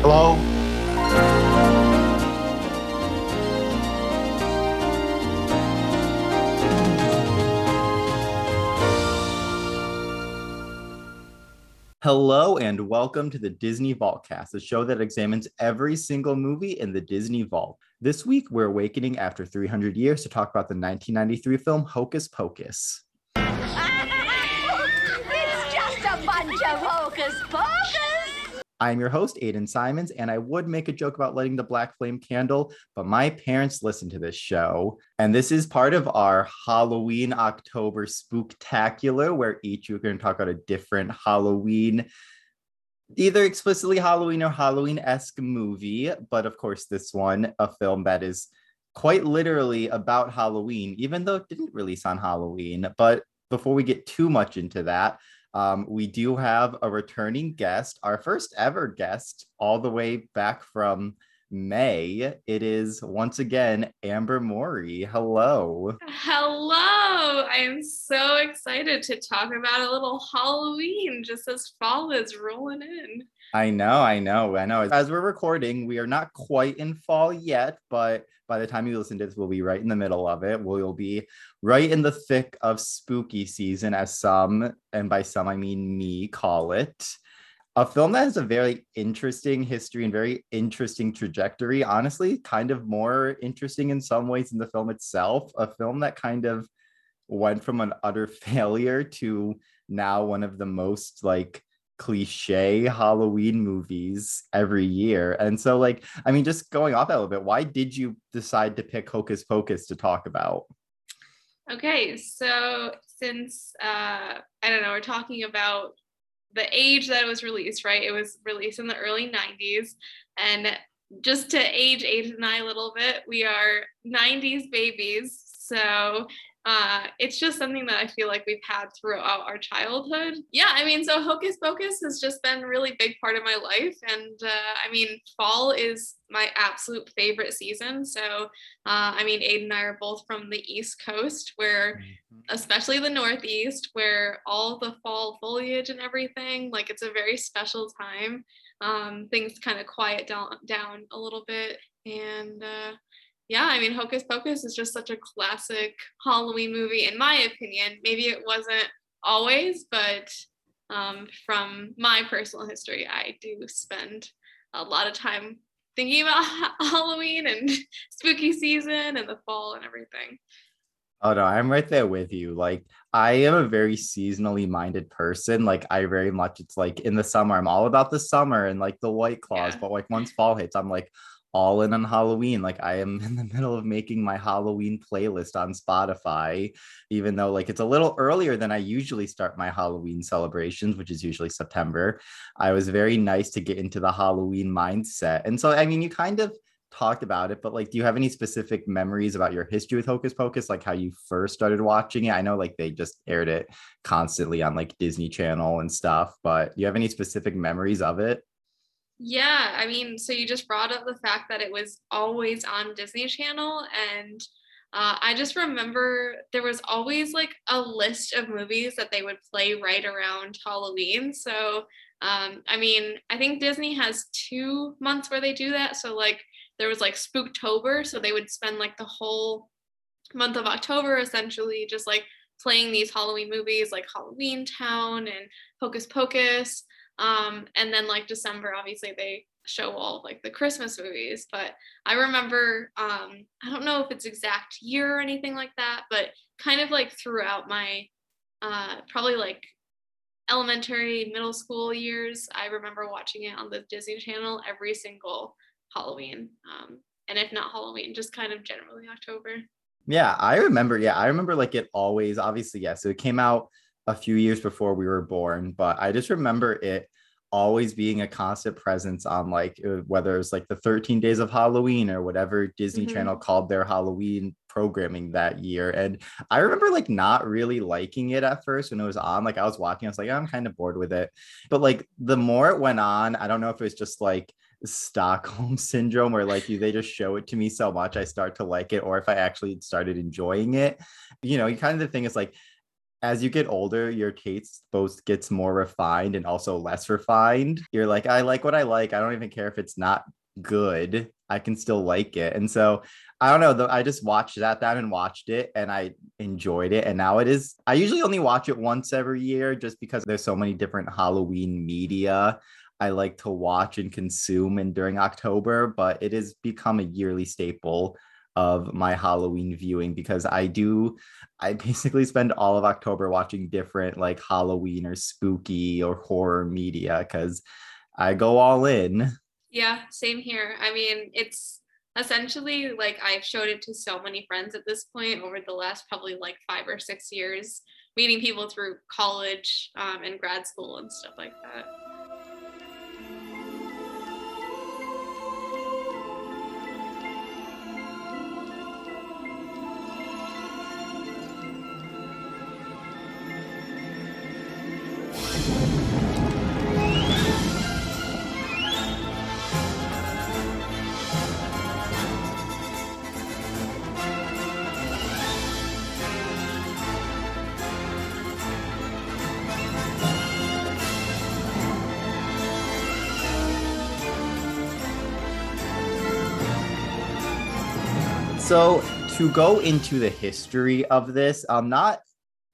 Hello? Hello and welcome to the Disney Vaultcast, a show that examines every single movie in the Disney Vault. This week, we're awakening after 300 years to talk about the 1993 film Hocus Pocus. I'm your host, Aiden Simons, and I would make a joke about lighting the black flame candle, but my parents listen to this show. And this is part of our Halloween October spooktacular, where each week we're going to talk about a different Halloween, either explicitly Halloween or Halloween esque movie. But of course, this one, a film that is quite literally about Halloween, even though it didn't release on Halloween. But before we get too much into that, um, we do have a returning guest, our first ever guest, all the way back from May. It is once again Amber Morey. Hello. Hello. I am so excited to talk about a little Halloween just as fall is rolling in. I know, I know, I know. As we're recording, we are not quite in fall yet, but by the time you listen to this, we'll be right in the middle of it. We'll be right in the thick of spooky season, as some, and by some I mean me, call it. A film that has a very interesting history and very interesting trajectory. Honestly, kind of more interesting in some ways than the film itself. A film that kind of went from an utter failure to now one of the most like cliche Halloween movies every year. And so, like, I mean, just going off that a little bit, why did you decide to pick Hocus Pocus to talk about? Okay, so since uh, I don't know, we're talking about the age that it was released, right? It was released in the early 90s. And just to age Aiden and I a little bit, we are 90s babies. So uh, it's just something that I feel like we've had throughout our childhood. Yeah, I mean, so Hocus Pocus has just been a really big part of my life. And uh, I mean, fall is my absolute favorite season. So, uh, I mean, Aiden and I are both from the East Coast, where, mm-hmm. especially the Northeast, where all the fall foliage and everything, like it's a very special time. Um, things kind of quiet down, down a little bit. And uh, yeah, I mean, Hocus Pocus is just such a classic Halloween movie, in my opinion. Maybe it wasn't always, but um, from my personal history, I do spend a lot of time thinking about Halloween and spooky season and the fall and everything. Oh no, I'm right there with you. Like I am a very seasonally minded person. Like I very much it's like in the summer, I'm all about the summer and like the white claws. Yeah. But like once fall hits, I'm like, all in on Halloween. Like I am in the middle of making my Halloween playlist on Spotify, even though like it's a little earlier than I usually start my Halloween celebrations, which is usually September. I was very nice to get into the Halloween mindset. And so I mean you kind of talked about it, but like do you have any specific memories about your history with Hocus Pocus, like how you first started watching it? I know like they just aired it constantly on like Disney Channel and stuff, but do you have any specific memories of it? Yeah, I mean, so you just brought up the fact that it was always on Disney Channel. And uh, I just remember there was always like a list of movies that they would play right around Halloween. So, um, I mean, I think Disney has two months where they do that. So, like, there was like Spooktober. So they would spend like the whole month of October essentially just like playing these Halloween movies like Halloween Town and Hocus Pocus. Um, and then like December, obviously they show all like the Christmas movies. But I remember, um, I don't know if it's exact year or anything like that, but kind of like throughout my uh, probably like elementary, middle school years, I remember watching it on the Disney Channel every single Halloween. Um, and if not Halloween, just kind of generally October. Yeah, I remember. Yeah, I remember like it always, obviously, yeah. So it came out a few years before we were born, but I just remember it always being a constant presence on like uh, whether it's like the 13 days of Halloween or whatever Disney mm-hmm. Channel called their Halloween programming that year. And I remember like not really liking it at first when it was on. Like I was watching, I was like, I'm kind of bored with it. But like the more it went on, I don't know if it was just like Stockholm syndrome where like you they just show it to me so much I start to like it, or if I actually started enjoying it. You know, kind of the thing is like as you get older, your taste both gets more refined and also less refined. You're like, I like what I like. I don't even care if it's not good. I can still like it. And so I don't know. I just watched that time and watched it and I enjoyed it. And now it is, I usually only watch it once every year just because there's so many different Halloween media I like to watch and consume and during October, but it has become a yearly staple of my Halloween viewing because I do I basically spend all of October watching different like Halloween or spooky or horror media cuz I go all in. Yeah, same here. I mean, it's essentially like I've showed it to so many friends at this point over the last probably like 5 or 6 years, meeting people through college um, and grad school and stuff like that. So to go into the history of this, um, not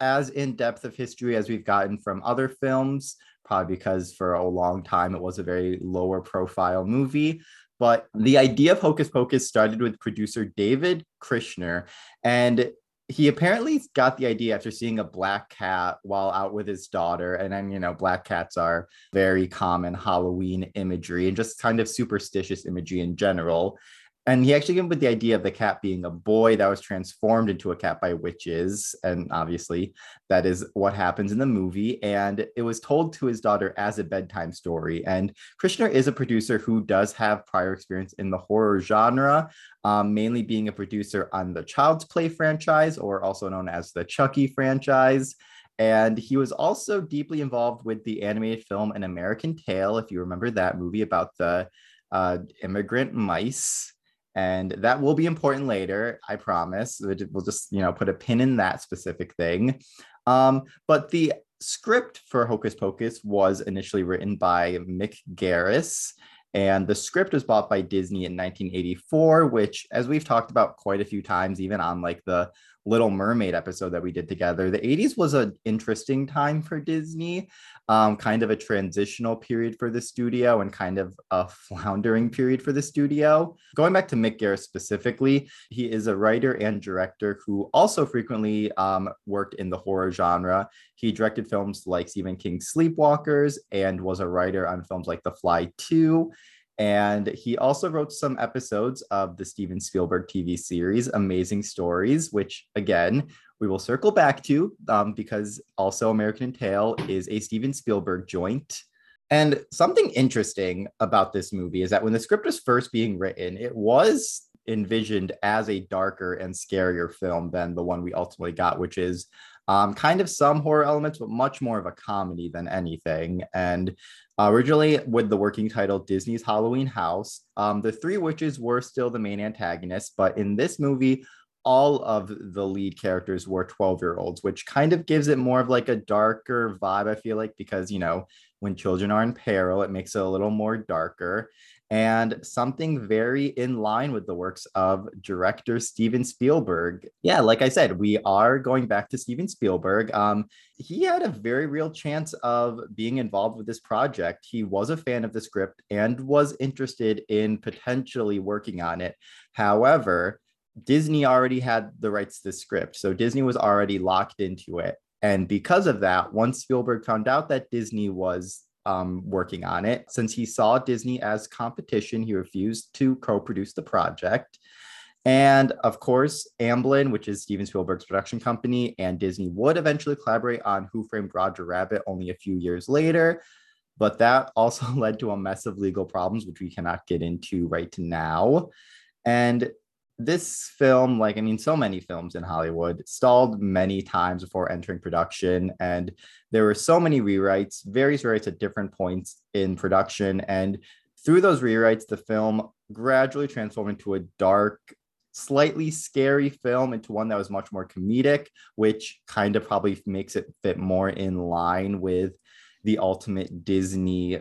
as in depth of history as we've gotten from other films, probably because for a long time it was a very lower profile movie. But the idea of Hocus Pocus started with producer David Kirschner, and he apparently got the idea after seeing a black cat while out with his daughter. And then, you know, black cats are very common Halloween imagery and just kind of superstitious imagery in general and he actually came up with the idea of the cat being a boy that was transformed into a cat by witches. And obviously that is what happens in the movie. And it was told to his daughter as a bedtime story. And Kirschner is a producer who does have prior experience in the horror genre um, mainly being a producer on the child's play franchise or also known as the chucky franchise. And he was also deeply involved with the animated film an american tail if you remember that movie about the uh, immigrant mice and that will be important later i promise. We'll just you know put a pin in that specific thing. Um, but the script for hocus pocus was initially written by mick garris and the script was bought by disney in 1984 which as we've talked about quite a few times even on like the Little Mermaid episode that we did together. The 80s was an interesting time for Disney, um, kind of a transitional period for the studio and kind of a floundering period for the studio. Going back to Mick Garris specifically, he is a writer and director who also frequently um, worked in the horror genre. He directed films like Stephen King's Sleepwalkers and was a writer on films like The Fly 2 and he also wrote some episodes of the Steven Spielberg TV series, Amazing Stories, which again, we will circle back to um, because also American Tail is a Steven Spielberg joint. And something interesting about this movie is that when the script was first being written, it was envisioned as a darker and scarier film than the one we ultimately got, which is um, kind of some horror elements, but much more of a comedy than anything. And uh, originally, with the working title Disney's Halloween House, um, the three witches were still the main antagonists, but in this movie, all of the lead characters were 12 year olds, which kind of gives it more of like a darker vibe, I feel like, because, you know, when children are in peril, it makes it a little more darker and something very in line with the works of director Steven Spielberg. Yeah, like I said, we are going back to Steven Spielberg. Um, he had a very real chance of being involved with this project. He was a fan of the script and was interested in potentially working on it. However, Disney already had the rights to the script, so Disney was already locked into it. And because of that, once Spielberg found out that Disney was um, working on it. Since he saw Disney as competition, he refused to co produce the project. And of course, Amblin, which is Steven Spielberg's production company, and Disney would eventually collaborate on Who Framed Roger Rabbit only a few years later. But that also led to a mess of legal problems, which we cannot get into right now. And this film, like I mean, so many films in Hollywood, stalled many times before entering production, and there were so many rewrites, various rewrites at different points in production, and through those rewrites, the film gradually transformed into a dark slightly scary film into one that was much more comedic, which kind of probably makes it fit more in line with the ultimate Disney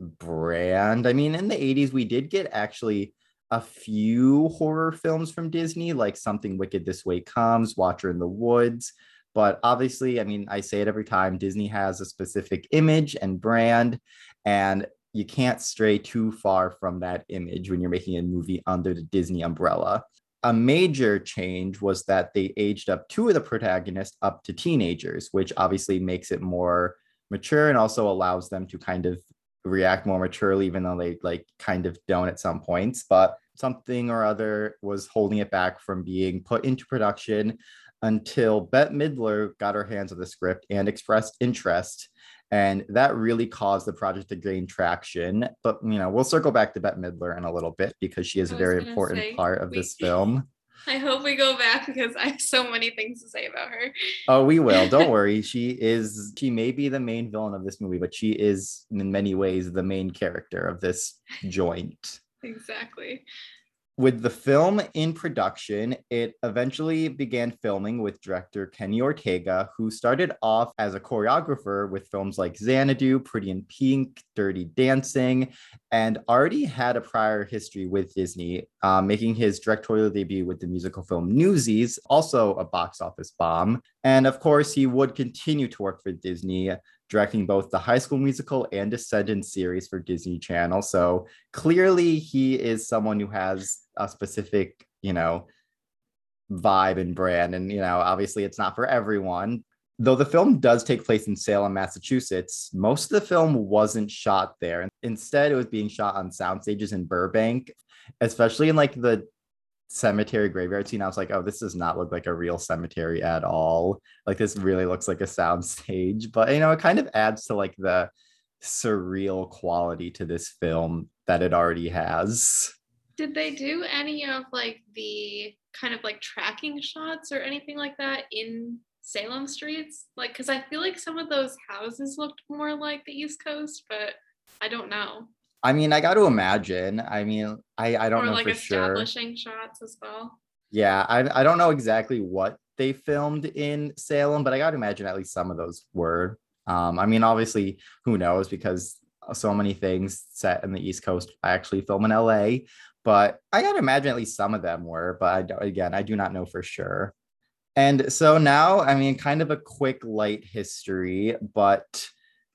brand. I mean, in the 80s, we did get actually a few horror films from Disney, like Something Wicked This Way Comes, Watcher in the Woods. But obviously, I mean, I say it every time Disney has a specific image and brand, and you can't stray too far from that image when you're making a movie under the Disney umbrella. A major change was that they aged up two of the protagonists up to teenagers, which obviously makes it more mature and also allows them to kind of react more maturely, even though they like kind of don't at some points. But something or other was holding it back from being put into production until Bette Midler got her hands on the script and expressed interest. And that really caused the project to gain traction. But you know, we'll circle back to Bette Midler in a little bit because she is a very important say, part of we, this film. I hope we go back because I have so many things to say about her. Oh, we will. Don't worry. She is she may be the main villain of this movie, but she is in many ways the main character of this joint. Exactly with the film in production, it eventually began filming with director Kenny Ortega, who started off as a choreographer with films like Xanadu, Pretty in Pink, Dirty Dancing, and already had a prior history with Disney, uh, making his directorial debut with the musical film Newsies, also a box office bomb. And of course, he would continue to work for Disney directing both the High School Musical and Descendants series for Disney Channel. So clearly, he is someone who has a specific, you know, vibe and brand. And, you know, obviously it's not for everyone. Though the film does take place in Salem, Massachusetts, most of the film wasn't shot there. Instead, it was being shot on sound stages in Burbank, especially in like the cemetery graveyard scene, I was like, oh, this does not look like a real cemetery at all. Like this really looks like a sound stage, but you know, it kind of adds to like the surreal quality to this film that it already has. Did they do any of like the kind of like tracking shots or anything like that in Salem streets? Like, because I feel like some of those houses looked more like the East Coast, but I don't know. I mean, I got to imagine. I mean, I I don't or know like for establishing sure. shots as well. Yeah, I I don't know exactly what they filmed in Salem, but I got to imagine at least some of those were. Um, I mean, obviously, who knows because so many things set in the East Coast I actually film in LA, but I got to imagine at least some of them were. But I, again, I do not know for sure. And so now, I mean, kind of a quick light history, but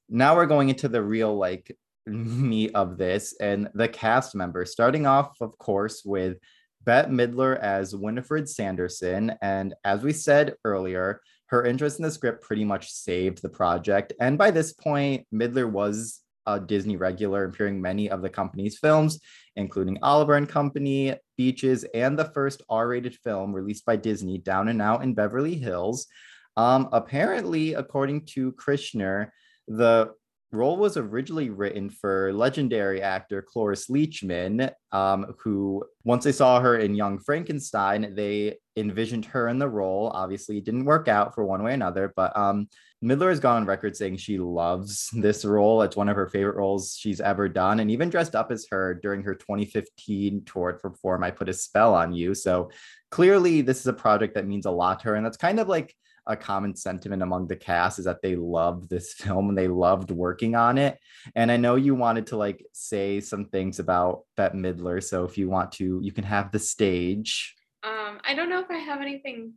now we're going into the real like meat of this and the cast members, starting off, of course, with Bette Midler as Winifred Sanderson. And as we said earlier, her interest in the script pretty much saved the project. And by this point, Midler was a Disney regular, appearing many of the company's films, including Oliver and Company, Beaches, and the first R-rated film released by Disney, Down and Out in Beverly Hills. Um, apparently, according to Kirschner, the role was originally written for legendary actor Cloris Leachman, um, who, once they saw her in Young Frankenstein, they envisioned her in the role. Obviously, it didn't work out for one way or another, but um, Midler has gone on record saying she loves this role. It's one of her favorite roles she's ever done, and even dressed up as her during her 2015 tour to perform I Put a Spell on You. So clearly, this is a project that means a lot to her, and that's kind of like a common sentiment among the cast is that they loved this film and they loved working on it. And I know you wanted to like say some things about Bette Midler. So if you want to, you can have the stage. Um, I don't know if I have anything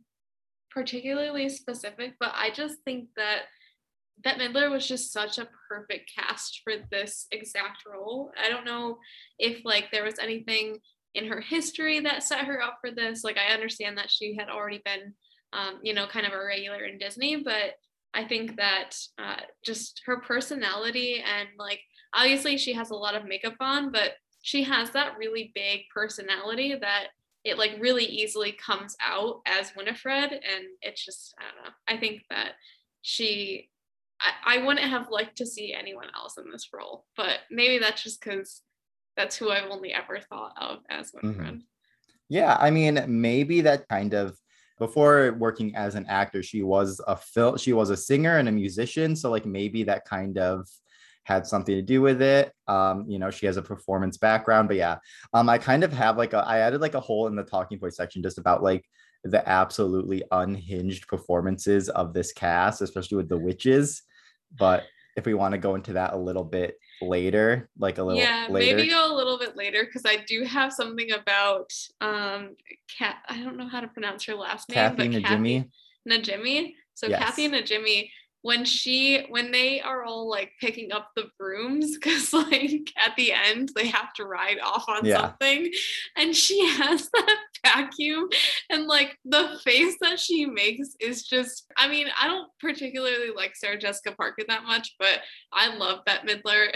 particularly specific, but I just think that Bette Midler was just such a perfect cast for this exact role. I don't know if like there was anything in her history that set her up for this. Like I understand that she had already been um, you know, kind of a regular in Disney. But I think that uh, just her personality and like obviously she has a lot of makeup on, but she has that really big personality that it like really easily comes out as Winifred. And it's just, I don't know. I think that she, I, I wouldn't have liked to see anyone else in this role, but maybe that's just because that's who I've only ever thought of as Winifred. Mm-hmm. Yeah, I mean, maybe that kind of before working as an actor, she was a film, she was a singer and a musician. So like maybe that kind of had something to do with it. Um, you know, she has a performance background, but yeah, um, I kind of have like a, I added like a hole in the talking point section just about like the absolutely unhinged performances of this cast, especially with the witches. But if we want to go into that a little bit later, like a little yeah, later. maybe go a little bit later because I do have something about um Cat. I don't know how to pronounce her last name, Kathy but Najimy. Najimy. So Yes. Kathy Najimy, when she when they are all like picking up the brooms, because like at the end they have to ride off on Yeah. something, and she has that vacuum, and like the face that she makes is just. I mean, I don't particularly like Sarah Jessica Parker that much, but I love Bette Midler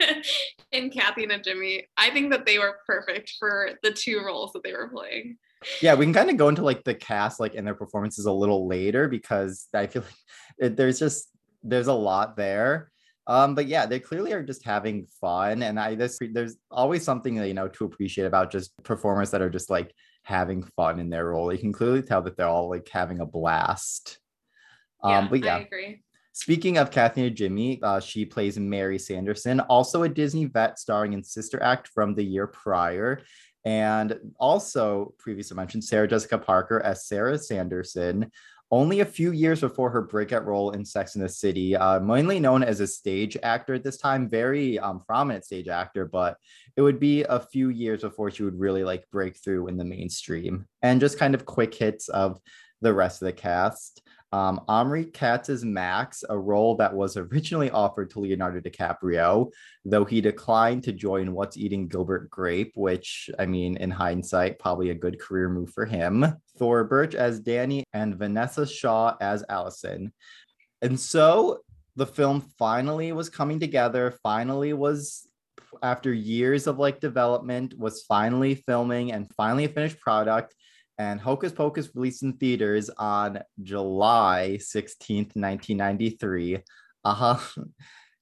and Kathy Najimy I think that they were perfect for the two roles that they were playing. Yeah we can kind of go into like the cast like and their performances a little later because i feel like it, there's just there's a lot there um but yeah they clearly are just having fun and i this there's always something that you know to appreciate about just performers that are just like having fun in their role you can clearly tell that they're all like having a blast um but yeah I agree. Speaking of Kathy Najimy, uh, she plays Mary Sanderson, also a Disney vet starring in Sister Act from the year prior. And also, previously mentioned, Sarah Jessica Parker as Sarah Sanderson, only a few years before her breakout role in Sex in the City, uh, mainly known as a stage actor at this time, very um, prominent stage actor, but it would be a few years before she would really like break through in the mainstream. And just kind of quick hits of the rest of the cast. Um, Omri Katz is Max, a role that was originally offered to Leonardo DiCaprio, though he declined to join What's Eating Gilbert Grape, which, I mean, in hindsight, probably a good career move for him. Thora Birch as Danny and Vinessa Shaw as Allison. And so the film finally was coming together, finally was after years of like development was finally filming and finally a finished product and Hocus Pocus released in theaters on July 16th, 1993. Uh-huh.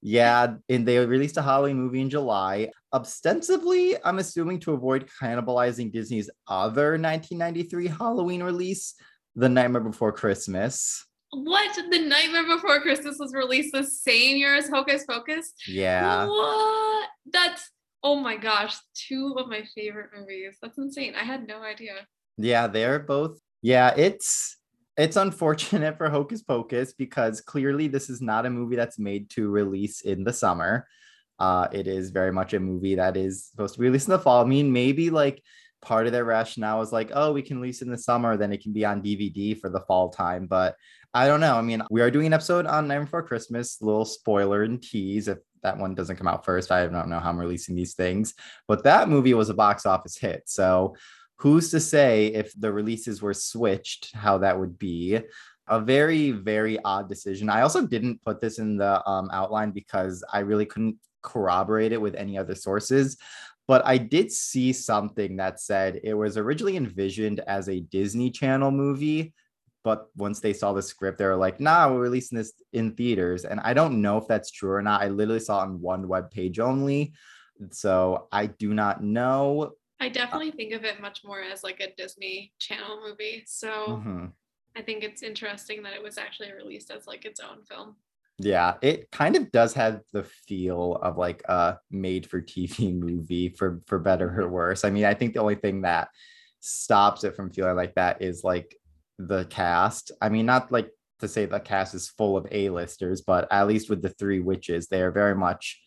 Yeah, and they released a Halloween movie in July. Ostensibly, I'm assuming to avoid cannibalizing Disney's other 1993 Halloween release, The Nightmare Before Christmas. What? The Nightmare Before Christmas was released the same year as Hocus Pocus? Yeah. What? That's oh my gosh, two of my favorite movies. That's insane. I had no idea. Yeah, they're both. Yeah, it's it's unfortunate for Hocus Pocus because clearly this is not a movie that's made to release in the summer. Uh, it is very much a movie that is supposed to be released in the fall. I mean, maybe like part of their rationale is like, oh, we can release in the summer, then it can be on DVD for the fall time. But I don't know. I mean, we are doing an episode on Night Before Christmas, little spoiler and tease if that one doesn't come out first. I don't know how I'm releasing these things, but that movie was a box office hit. So who's to say if the releases were switched, how that would be? A very, very odd decision. I also didn't put this in the um, outline because I really couldn't corroborate it with any other sources. But I did see something that said it was originally envisioned as a Disney Channel movie. But once they saw the script, they were like, nah, we're releasing this in theaters. And I don't know if that's true or not. I literally saw it on one web page only. So I do not know. I definitely think of it much more as like a Disney Channel movie. So Mhm. I think it's interesting that it was actually released as like its own film. Yeah, it kind of does have the feel of like a made for TV movie for for better or worse. I mean, I think the only thing that stops it from feeling like that is like the cast. I mean, not like to say the cast is full of A-listers, but at least with the three witches, they are very much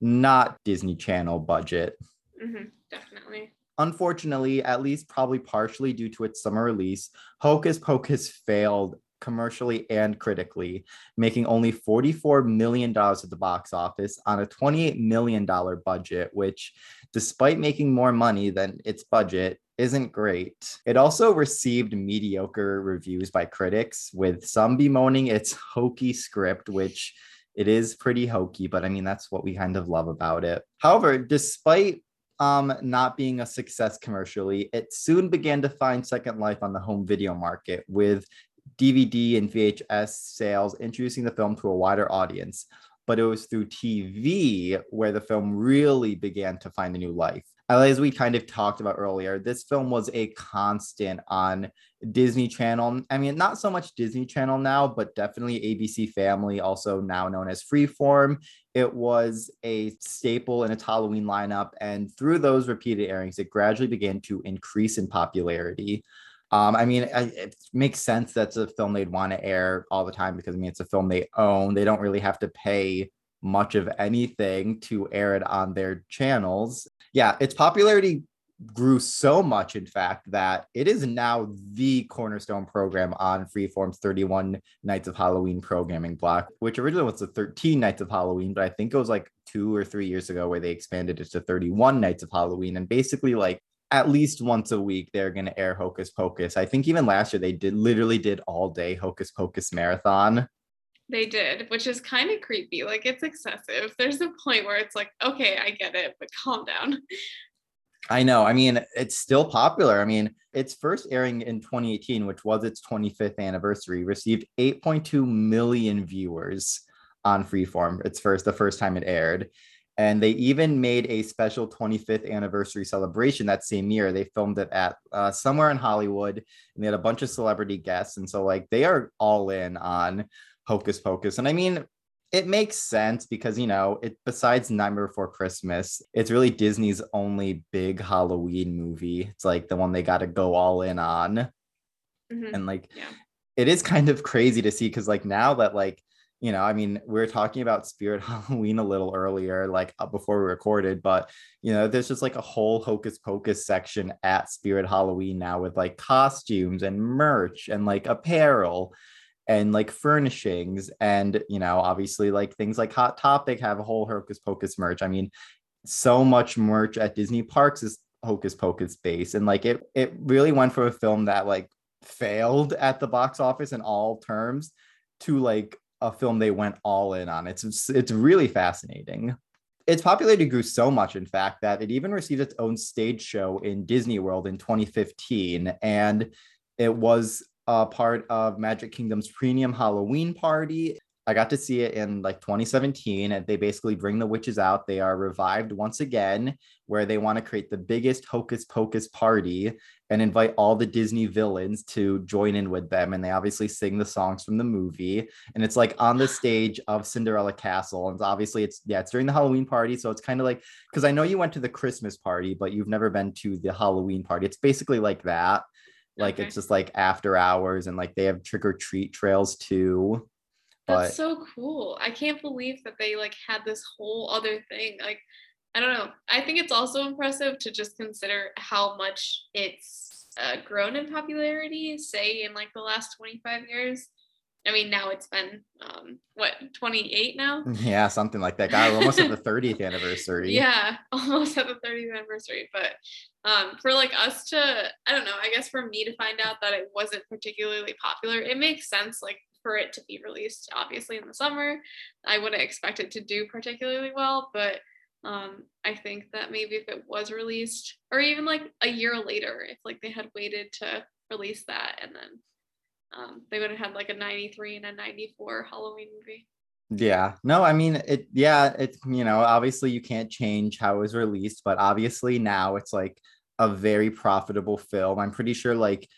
not Disney Channel budget. hmm definitely. Unfortunately, at least probably partially due to its summer release, Hocus Pocus failed commercially and critically, making only $44 million at the box office on a $28 million budget, which, despite making more money than its budget, isn't great. It also received mediocre reviews by critics, with some bemoaning its hokey script, which it is pretty hokey, but I mean, that's what we kind of love about it. However, despite um, not being a success commercially, it soon began to find second life on the home video market with DVD and VHS sales introducing the film to a wider audience. But it was through TV where the film really began to find a new life. As we kind of talked about earlier, this film was a constant on Disney Channel. I mean, not so much Disney Channel now, but definitely ABC Family, also now known as Freeform, it was a staple in its Halloween lineup. And through those repeated airings, it gradually began to increase in popularity. Um, I mean, it makes sense that's a film they'd want to air all the time because I mean, it's a film they own. They don't really have to pay much of anything to air it on their channels. Yeah, its popularity grew so much, in fact, that it is now the cornerstone program on Freeform's 31 Nights of Halloween programming block, which originally was the 13 Nights of Halloween, but I think it was like two or three years ago where they expanded it to 31 Nights of Halloween. And basically, like, at least once a week they're going to air hocus pocus. I think even last year they did literally did all day hocus pocus marathon. They did which is kind of creepy like it's excessive. There's a point where it's like okay i get it but calm down I know. I mean, it's still popular. I mean, its first airing in 2018, which was its 25th anniversary, received 8.2 million viewers on Freeform. It's first the first time it aired. And they even made a special 25th anniversary celebration that same year. They filmed it at uh, somewhere in Hollywood, and they had a bunch of celebrity guests. And so, like, they are all in on Hocus Pocus. And I mean, it makes sense because you know it besides nightmare before christmas it's really disney's only big halloween movie it's like the one they got to go all in on mm-hmm. and like yeah. it is kind of crazy to see because like now that like you know i mean we are talking about spirit halloween a little earlier like uh, before we recorded but you know there's just like a whole hocus pocus section at spirit halloween now with like costumes and merch and like apparel and like furnishings and you know obviously like things like hot topic have a whole hocus pocus merch. I mean so much merch at disney parks is hocus pocus based and like it it really went from a film that like failed at the box office in all terms to like a film they went all in on. It's it's really fascinating. Its popularity grew so much in fact that it even received its own stage show in disney world in 2015 and it was uh, part of Magic Kingdom's premium Halloween party. I got to see it in like 2017, and they basically bring the witches out. They are revived once again, where they want to create the biggest hocus pocus party and invite all the Disney villains to join in with them. And they obviously sing the songs from the movie. And it's like on the stage of Cinderella Castle. And obviously it's yeah, it's during the Halloween party. So it's kind of like because I know you went to the Christmas party, but you've never been to the Halloween party. It's basically like that like okay. it's just like after hours and like they have trick or treat trails too. But That's so cool. I can't believe that they like had this whole other thing. Like I don't know. I think it's also impressive to just consider how much it's uh, grown in popularity, say in like the last 25 years. I mean, now it's been um, what 28 now. Yeah, something like that. God, almost at the 30th anniversary. Yeah, almost at the 30th anniversary. But um, for like us to, I don't know. I guess for me to find out that it wasn't particularly popular, it makes sense. Like for it to be released, obviously in the summer, I wouldn't expect it to do particularly well. But um, I think that maybe if it was released, or even like a year later, if like they had waited to release that and then um, they would have had like a 93 and a 94 Halloween movie. Yeah. No, I mean it yeah, it's you know, obviously you can't change how it was released, but obviously now it's like a very profitable film. I'm pretty sure like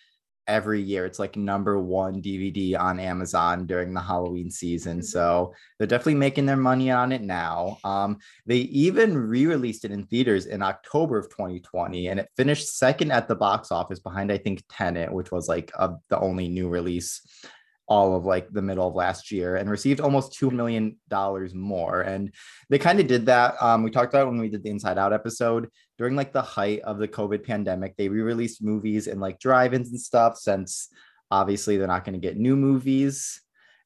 every year. It's like number one DVD on Amazon during the Halloween season. Mm-hmm. So they're definitely making their money on it now. Um, they even re-released it in theaters in October of 2020, and it finished second at the box office behind, I think, Tenet, which was like a, the only new release all of like the middle of last year and received almost $2 million more. And they kind of did that. Um, we talked about when we did the Inside Out episode during like the height of the COVID pandemic, they re-released movies and like drive-ins and stuff since obviously they're not going to get new movies.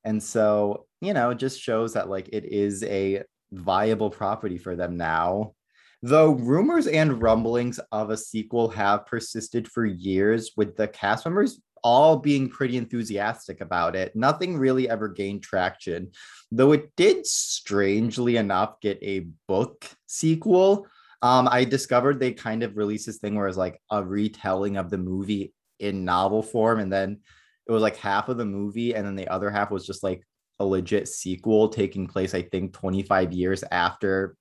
And so, you know, it just shows that like it is a viable property for them now. Though rumors and rumblings of a sequel have persisted for years, with the cast members all being pretty enthusiastic about it. Nothing really ever gained traction, though it did strangely enough get a book sequel. Um, I discovered they kind of released this thing where it's like a retelling of the movie in novel form, and then it was like half of the movie, and then the other half was just like a legit sequel taking place, I think, 25 years after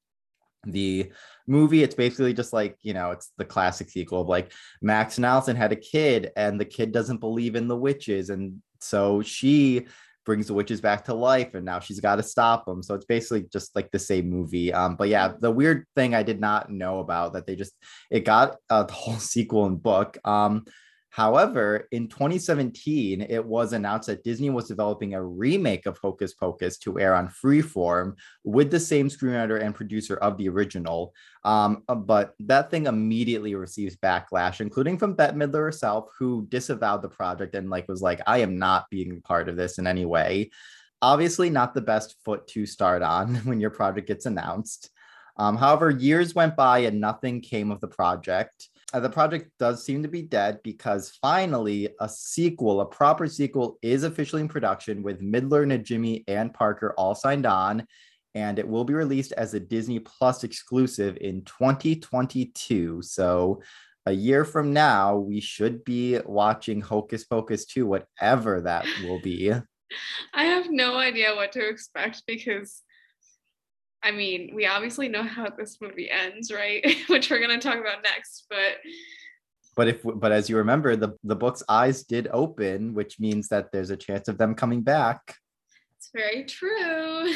the movie it's basically just like you know it's the classic sequel of like max and allison had a kid and the kid doesn't believe in the witches. And so she brings the witches back to life and now she's got to stop them. So it's basically just like the same movie. Um but yeah the weird thing i did not know about that they just it got a whole sequel and book. Um However, in 2017, it was announced that Disney was developing a remake of Hocus Pocus to air on Freeform with the same screenwriter and producer of the original. Um, uh, but that thing immediately receives backlash, including from Bette Midler herself, who disavowed the project and like was like, "I am not being part of this in any way." Obviously, not the best foot to start on when your project gets announced. Um, however, years went by and nothing came of the project uh, the project does seem to be dead because finally a sequel, a proper sequel, is officially in production with Midler, Najimy, and Parker all signed on, and it will be released as a Disney Plus exclusive in 2022. So a year from now, we should be watching Hocus Pocus 2, whatever that will be. I have no idea what to expect because I mean, we obviously know how this movie ends, right? Which we're going to talk about next, but but if but as you remember the the book's eyes did open, which means that there's a chance of them coming back. It's very true.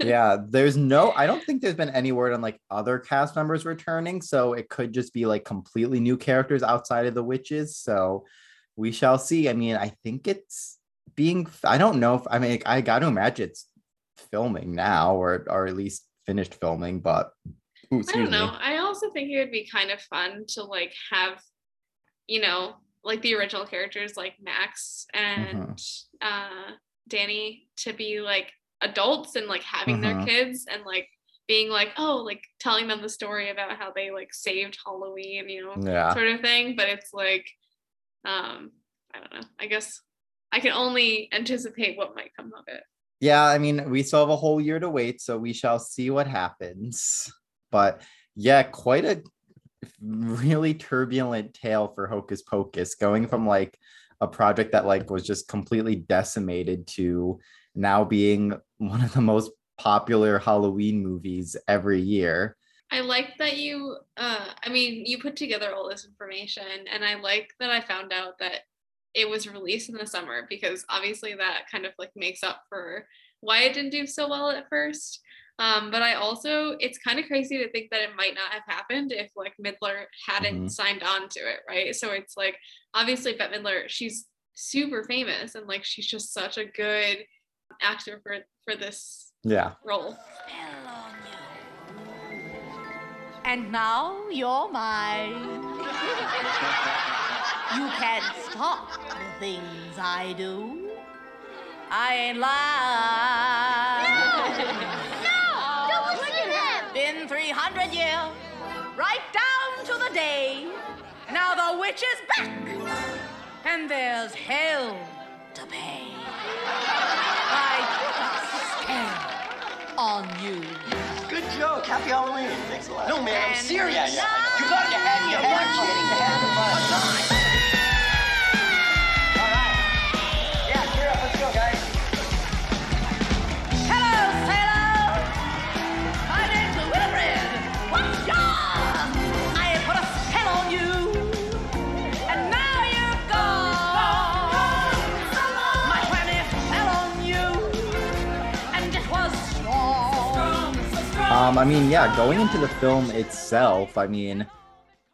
yeah, there's no I don't think there's been any word on like other cast members returning, so it could just be like completely new characters outside of the witches, so we shall see. I mean, I think it's being I don't know if I mean I got to imagine it's filming now or or at least finished filming but ooh, i don't know me. i also think it would be kind of fun to like have you know like the original characters like max and mm-hmm. uh danny to be like adults and like having mm-hmm. their kids and like being like oh like telling them the story about how they like saved halloween you know yeah. sort of thing but it's like um i don't know i guess i can only anticipate what might come of it yeah, I mean, we still have a whole year to wait, so we shall see what happens. But yeah, quite a really turbulent tale for Hocus Pocus, going from like a project that like was just completely decimated to now being one of the most popular Halloween movies every year. I like that you uh I mean you put together all this information and I like that I found out that it was released in the summer because obviously that kind of like makes up for why it didn't do so well at first. Um, but I also, it's kind of crazy to think that it might not have happened if like Midler hadn't mm-hmm. signed on to it, right? So it's like obviously Bette Midler, she's super famous and like she's just such a good actor for for this yeah role. And now you're mine. You can't stop the things I do. I ain't lying. No! No! Don't look at him! Been 300 years, right down to the day. Now the witch is back, and there's hell to pay. I put a spell on you. Good joke. Happy Halloween. Thanks a lot. No, man, I'm serious. Yeah, yeah. You got your head, your head, getting your head in Um, I mean, yeah, going into the film itself, I mean,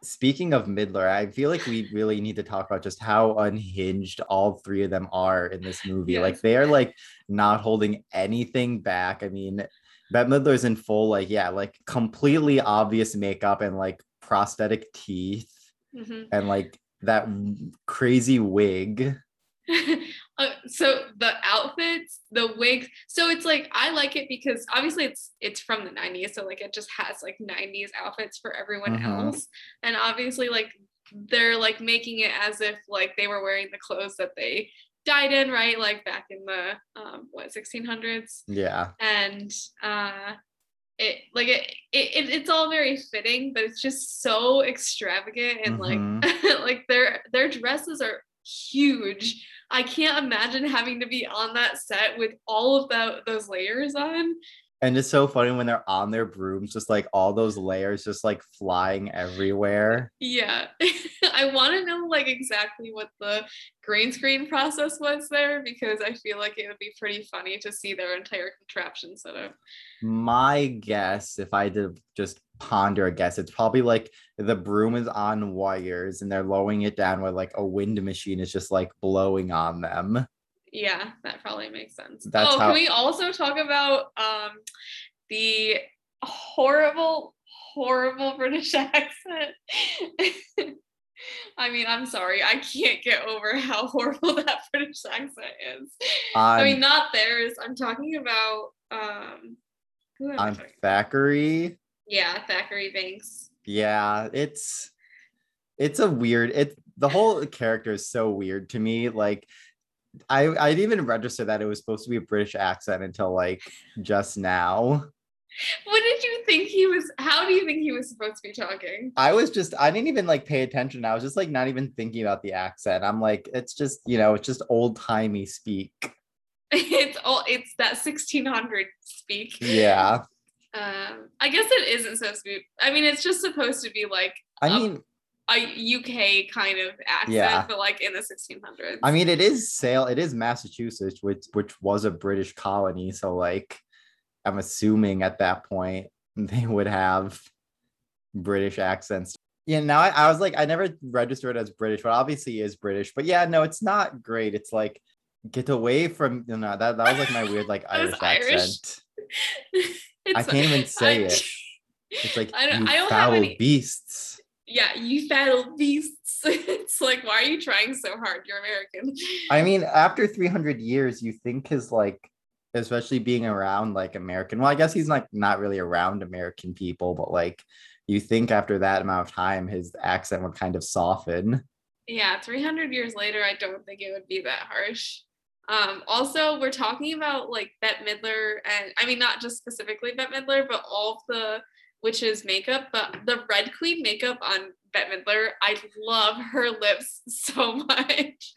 speaking of Midler, I feel like we really need to talk about just how unhinged all three of them are in this movie. Yes. Like they are like not holding anything back. I mean, Bette Midler's in full, like, yeah, like completely obvious makeup and like prosthetic teeth mm-hmm. and like that crazy wig. uh, so the outfits the wigs so it's like i like it because obviously it's it's from the 90s so like it just has like 90s outfits for everyone uh-huh. else. And obviously like they're like making it as if like they were wearing the clothes that they died in right? Like back in the um what 1600s yeah. And uh it like it, it it's all very fitting but it's just so extravagant and mm-hmm. like like their their dresses are huge I can't imagine having to be on that set with all of that, those layers on. And it's so funny when they're on their brooms, just like all those layers just like flying everywhere. Yeah. I want to know like exactly what the green screen process was there because I feel like it would be pretty funny to see their entire contraption set up. My guess, if I did just ponder I guess, it's probably like the broom is on wires and they're lowering it down where like a wind machine is just like blowing on them. Yeah, that probably makes sense. That's oh, how- can we also talk about um the horrible, horrible British accent? I mean, I'm sorry, I can't get over how horrible that British accent is. I mean, not theirs. I'm talking about um who am I on talking- Thackery. Yeah, Thackery Binx. Yeah, it's it's a weird it the whole character is so weird to me. Like I I didn't even register that it was supposed to be a British accent until like just now. What did you think he was? How do you think he was supposed to be talking? I was just I didn't even like pay attention. I was just like not even thinking about the accent. I'm like, it's just, you know, it's just old-timey speak. It's all it's that 1600 speak. Yeah. Um, I guess it isn't supposed to be. I mean, it's just supposed to be like I Um, mean, a UK kind of accent, Yeah. but like in the 1600s. I mean, it is Salem. It is Massachusetts, which which was a British colony. So like, I'm assuming at that point they would have British accents. Yeah. Now I, I was like, I never registered as British, but obviously is British. But yeah, no, it's not great. It's like get away from you know that that was like my weird like Irish Irish. accent. I can't even say I- it. It's like I don't- you I don't have foul any- beasts. Yeah, you fatal beasts. it's like, why are you trying so hard? You're American. I mean, after 300 years, you think his like, especially being around like American. Well, I guess he's like not really around American people, but like, you think after that amount of time, his accent would kind of soften. Yeah, 300 years later, I don't think it would be that harsh. Um, also, we're talking about like Bette Midler, and I mean, not just specifically Bette Midler, but all of the witches' makeup. But the Red Queen makeup on Bette Midler, I love her lips so much.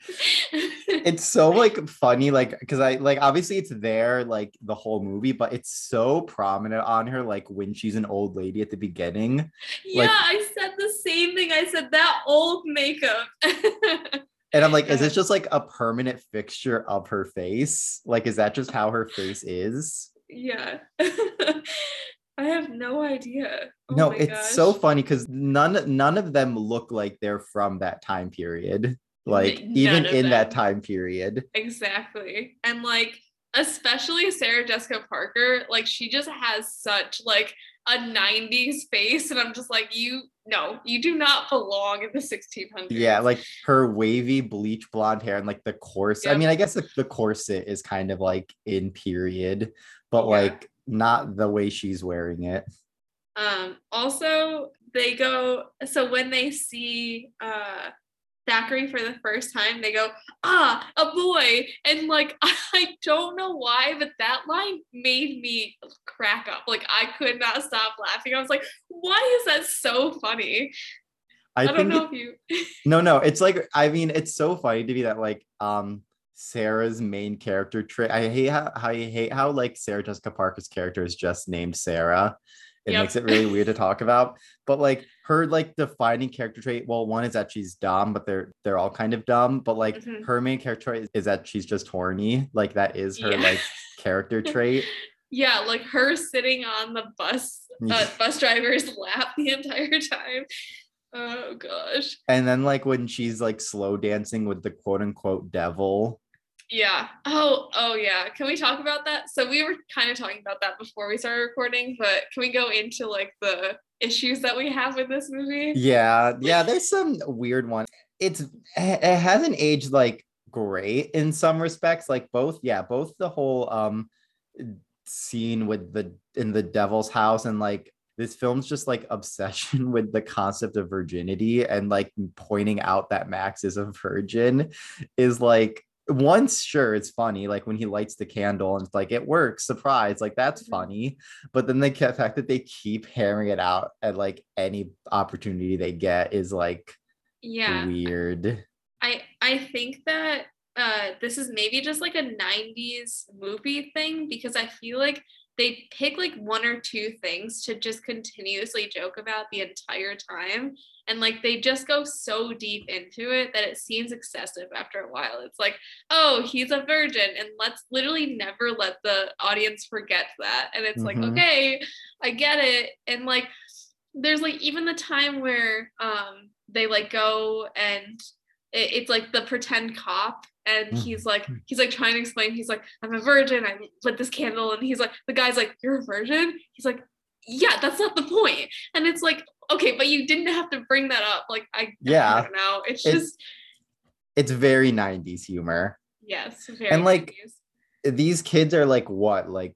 It's so like funny, like because I like obviously it's there like the whole movie, but it's so prominent on her, like when she's an old lady at the beginning. yeah, I said the same thing. I said that old makeup. And I'm like, is this just like a permanent fixture of her face? Like, is that just how her face is? yeah. I have no idea. Oh no, it's so funny because none none of them look like they're from that time period. Like even none of in that time period. Exactly. And like especially Sarah Jessica Parker, like she just has such like a 90s face and I'm just like you no, you do not belong in the 1600s. Yeah, like her wavy bleach blonde hair and like the corset. I mean, I guess the, the corset is kind of like in period, but Yeah. like not the way she's wearing it. Um also they go so when they see uh Thackery for the first time, they go, ah, a boy. And like, I don't know why, but that line made me crack up. Like, I could not stop laughing. I was like, why is that so funny? I, I, don't know it- if you. No, no, it's like I mean, it's so funny to be that like um Sarah's main character trait. I hate how, how I hate how like Sarah Jessica Parker's character is just named Sarah. It Yep. makes it really weird to talk about. But like her like defining character trait, well, one is that she's dumb, but they're they're all kind of dumb. But like Mhm. her main character trait is, is that she's just horny. Like that is her Yeah. like character trait. Yeah, like her sitting on the bus, uh, bus driver's lap the entire time. Oh gosh. And then like when she's like slow dancing with the quote unquote devil. Yeah. Oh, oh yeah. Can we talk about that? So we were kind of talking about that before we started recording, but can we go into like the issues that we have with this movie? Yeah, yeah, there's some weird one. It's it hasn't aged like great in some respects. Like both, yeah, both the whole um scene with the in the devil's house and like this film's just like obsession with the concept of virginity and like pointing out that Max is a virgin is like once sure it's funny like when he lights the candle and it's like it works surprise like that's Mhm. funny but then the fact that they keep hammering it out at like any opportunity they get is like Yeah. weird I I think that uh this is maybe just like a 90s movie thing because I feel like they pick like one or two things to just continuously joke about the entire time and like they just go so deep into it that it seems excessive after a while it's like oh he's a virgin and let's literally never let the audience forget that and it's Mhm. like okay i get it and like there's like even the time where um they like go and it, it's like the pretend cop and Mhm. he's like he's like trying to explain he's like i'm a virgin i lit this candle and he's like the guy's like you're a virgin he's like yeah that's not the point and it's like okay but you didn't have to bring that up like i Yeah. i don't know it's It's- just It's very 90s humor. yes very And, like, 90s. These kids are like what? Like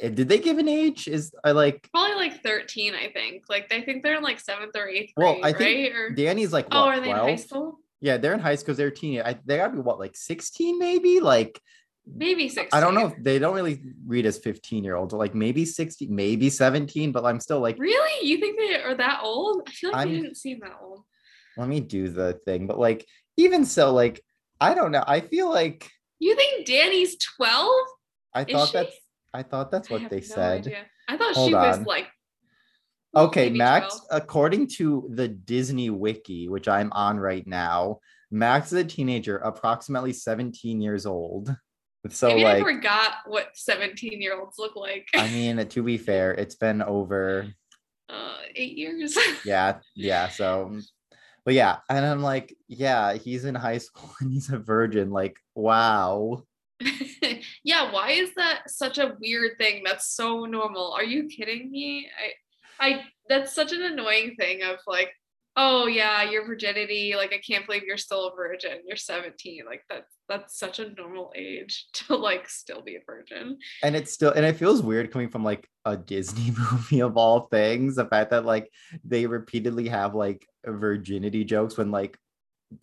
eh, did they give an age? Is I like probably like 13 i think like i think they're in like seventh or eighth grade, Well, I think right or Danny's like oh what, are they in high school Yeah, they're in high school. Because they're teen. I, they gotta be what, like 16 maybe? Like maybe 16 I don't know. They don't really read as 15 year olds. Like maybe 16, maybe 17, but I'm still like, really you think they are that old i feel like I'm- they didn't seem that old let me do the thing. But like, even so, like, I don't know. I feel like you think danny's 12 I thought that's I thought that's what they no said. idea. I thought Hold she was on. like Okay, Max, 12. according to the Disney Wiki, which I'm on right now, Max is a teenager, approximately 17 years old. So, Maybe I like, forgot what 17 year olds look like. I mean, to be fair, it's been over, uh, eight years. yeah, yeah. So, but yeah, and I'm like, yeah, he's in high school and he's a virgin. Like, wow. yeah, why is that such a weird thing? That's so normal. Are you kidding me? I, I, that's such an annoying thing of like, oh yeah, your virginity. Like, I can't believe you're still a virgin. You're 17. Like that's that's such a normal age to like still be a virgin. and it's still and it feels weird coming from like a disney movie of all things the fact that like they repeatedly have like virginity jokes when like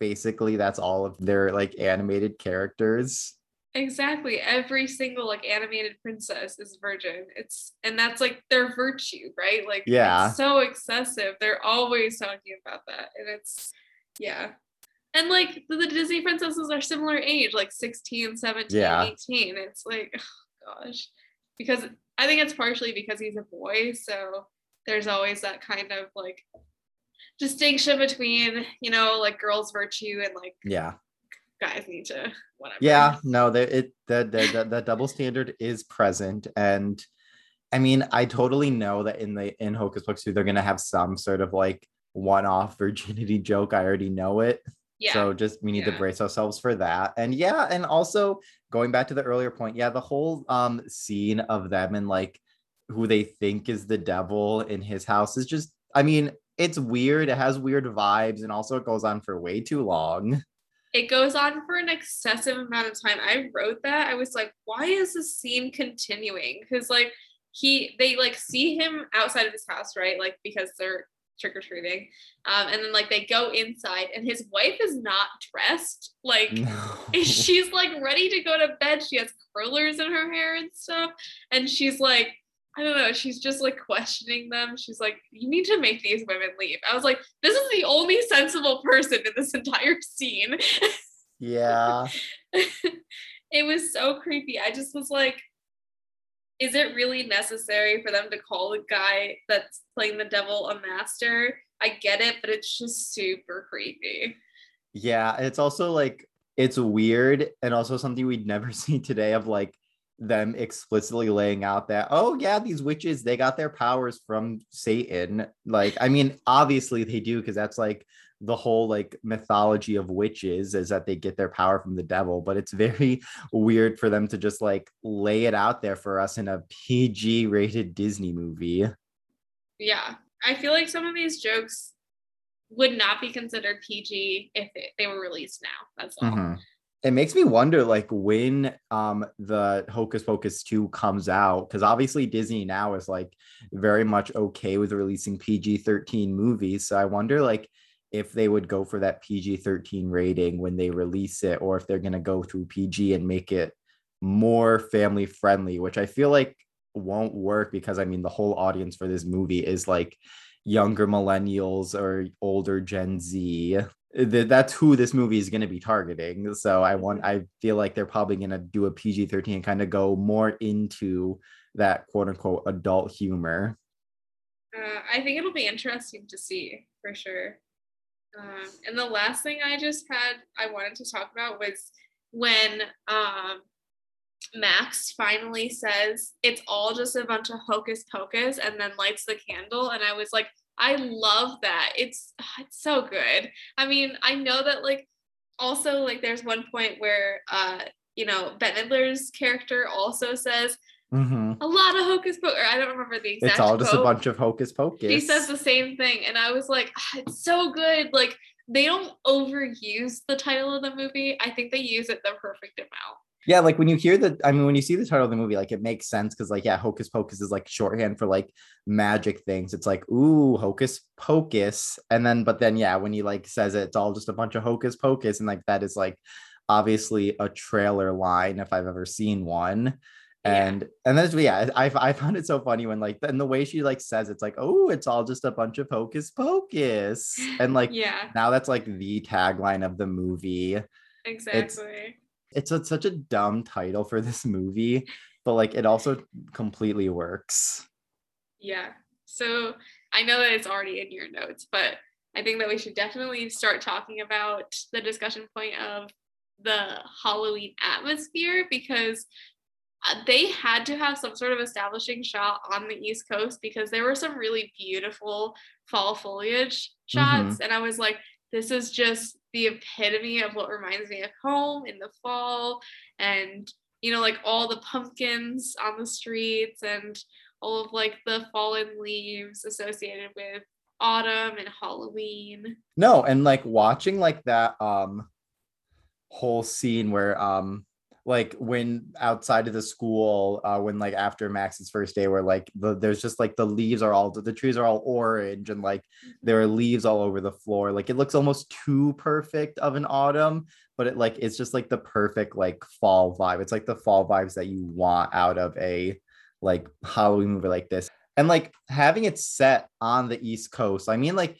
basically that's all of their like animated characters Exactly. Every single like animated princess is virgin. It's and that's like their virtue, right? Like Yeah. it's so excessive. They're always talking about that. And it's yeah. And like the, the Disney princesses are similar age, like 16, 17, Yeah. 18. It's like, oh, gosh. Because I think it's partially because he's a boy, so there's always that kind of like distinction between, you know, like girls' virtue and like yeah guys need to whatever. yeah no the it the the, the, the double standard is present and i mean i totally know that in the in hocus pocus 2 they're gonna have some sort of like one-off virginity joke i already know it Yeah. So just we need to brace ourselves for that. And yeah, and also going back to the earlier point, yeah, the whole um scene of them and like who they think is the devil in his house is just I mean, it's weird. It has weird vibes and also it goes on for way too long. It goes on for an excessive amount of time. I wrote that. I was like, why is this scene continuing? Because like he they like see him outside of his house, right? Like because they're trick or treating. Um, and then like they go inside and his wife is not dressed. Like No. she's like ready to go to bed. She has curlers in her hair and stuff. And she's like, I don't know, she's just like questioning them. She's like, you need to make these women leave. I was like, this is the only sensible person in this entire scene. yeah. it was so creepy. I just was like, is it really necessary for them to call the guy that's playing the devil a master? I get it, but it's just super creepy. Yeah, it's also like it's weird and also something we'd never see today of like them explicitly laying out that oh yeah these witches they got their powers from satan like i mean obviously they do because that's like the whole like mythology of witches is that they get their power from the devil but it's very weird for them to just like lay it out there for us in a pg rated disney movie Yeah. I feel like some of these jokes would not be considered PG if it, they were released now. That's all. Mhm. It makes me wonder, like, when um the Hocus Pocus 2 comes out, because obviously Disney now is like very much okay with releasing PG-13 movies. So I wonder, like, if they would go for that PG-13 rating when they release it, or if they're gonna go through PG and make it more family friendly, which I feel like won't work because I mean the whole audience for this movie is like younger millennials or older Gen Z. Th- That's who this movie is going to be targeting. So I want, I feel like they're probably going to do a PG 13 and kind of go more into that quote unquote adult humor. Uh, I think it'll be interesting to see for sure. Um, and the last thing I just had I wanted to talk about was when um, Max finally says it's all just a bunch of hocus pocus and then lights the candle. And I was like, I love that. It's it's so good. I mean, I know that like also like there's one point where uh you know Bette Midler's character also says Mm-hmm. a lot of hocus pocus. I don't remember the exact. It's all just a bunch of hocus pocus. He says the same thing, and I was like, "Ah, it's so good. Like they don't overuse the title of the movie. I think they use it the perfect amount. Yeah, like when you hear the, I mean, when you see the title of the movie, like it makes sense because, like, yeah, hocus pocus is like shorthand for like magic things. It's like, ooh, hocus pocus. And then, but then, yeah, when he like says it, it's all just a bunch of hocus pocus. And like that is like obviously a trailer line if I've ever seen one. Yeah. And and that's yeah, I I found it so funny when like and the way she like says it's like, oh, it's all just a bunch of hocus pocus. And like yeah, now that's like the tagline of the movie exactly. it's a, such a dumb title for this movie, but like it also completely works. Yeah. So I know that it's already in your notes, but I think that we should definitely start talking about the discussion point of the Halloween atmosphere because uh, they had to have some sort of establishing shot on the East Coast because there were some really beautiful fall foliage shots. And I was like, this is just the epitome of what reminds me of home in the fall. And, you know, like all the pumpkins on the streets and all of like the fallen leaves associated with autumn and Halloween. No, and like watching like that um whole scene where um like when outside of the school uh when like after max's first day where like the there's just like the leaves are all the trees are all orange and like there are leaves all over the floor. Like it looks almost too perfect of an autumn but it like it's just like the perfect like fall vibe. It's like the fall vibes that you want out of a like halloween movie like this. And like having it set on the east coast i mean like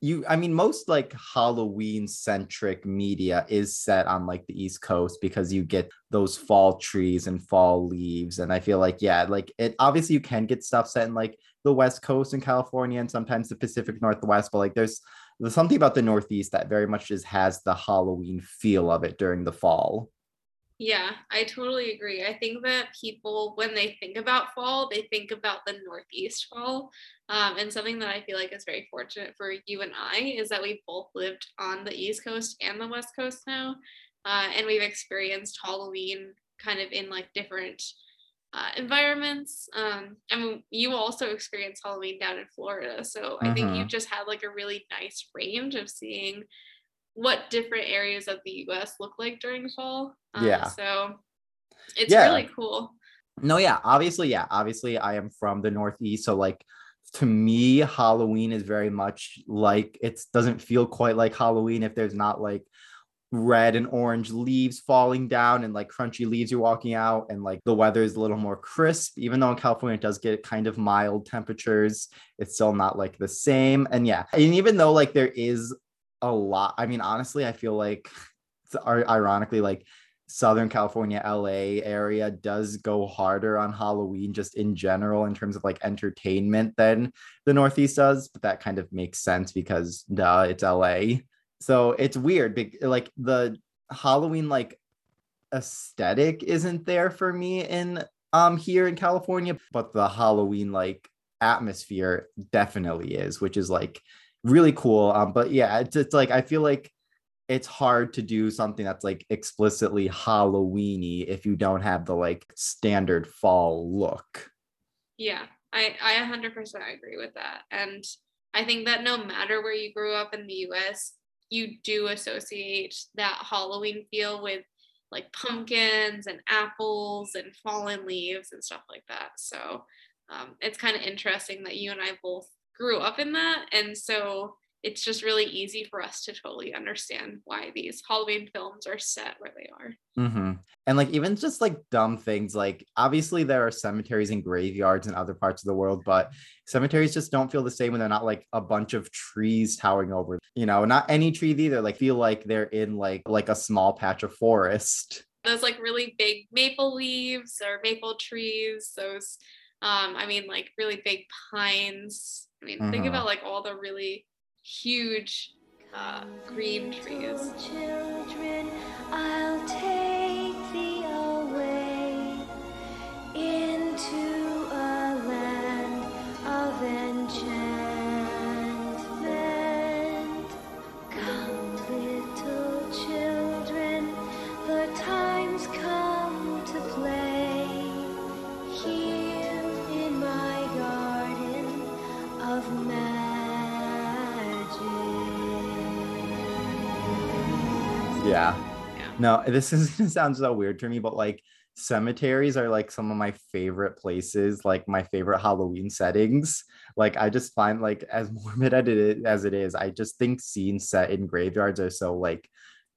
you i mean most like halloween centric media is set on like the east coast because you get those fall trees and fall leaves and i feel like yeah like it obviously you can get stuff set in like the west coast in california and sometimes the pacific northwest but like there's there's something about the northeast that very much just has the halloween feel of it during the fall Yeah, I totally agree. I think that people, when they think about fall, they think about the Northeast fall. Um, and something that I feel like is very fortunate for you and I is that we both lived on the East Coast and the West Coast now. Uh, and we've experienced Halloween kind of in like different uh, environments. Um, I mean, you also experienced Halloween down in Florida. So I think Mhm. you've just had like a really nice range of seeing what different areas of the US look like during fall. Um, Yeah. So it's Yeah. really cool. No, yeah, obviously, yeah, obviously, I am from the Northeast, so like to me, Halloween is very much like it doesn't feel quite like Halloween if there's not like red and orange leaves falling down and like crunchy leaves you're walking out and like the weather is a little more crisp even though in california it does get kind of mild temperatures it's still not like the same and yeah and even though like there is a lot i mean honestly i feel like ironically like Southern California, LA area does go harder on Halloween just in general in terms of like entertainment than the Northeast does, but that kind of makes sense because duh, it's LA. So it's weird. Like the Halloween like aesthetic isn't there for me in um here in California, but the Halloween like atmosphere definitely is, which is like really cool. Um, but yeah, it's, it's like I feel like it's hard to do something that's like explicitly Halloweeny if you don't have the like standard fall look. Yeah, I, I 100% agree with that. And I think that no matter where you grew up in the US, you do associate that Halloween feel with like pumpkins and apples and fallen leaves and stuff like that. So um, it's kind of interesting that you and I both grew up in that. And so it's just really easy for us to totally understand why these Halloween films are set where they are. Mm-hmm. And like even just like dumb things, like obviously there are cemeteries and graveyards in other parts of the world, but cemeteries just don't feel the same when they're not like a bunch of trees towering over. You know, not any tree either. Like feel like they're in like like a small patch of forest. those like really big maple leaves or maple trees, those um, I mean like really big pines. I mean, think Mhm. about like all the really huge uh, green trees. Yeah. Yeah. No, this is gonna sound so weird to me, but like cemeteries are like some of my favorite places, like my favorite Halloween settings. Like I just find like as morbid as it is, as it is, I just think scenes set in graveyards are so like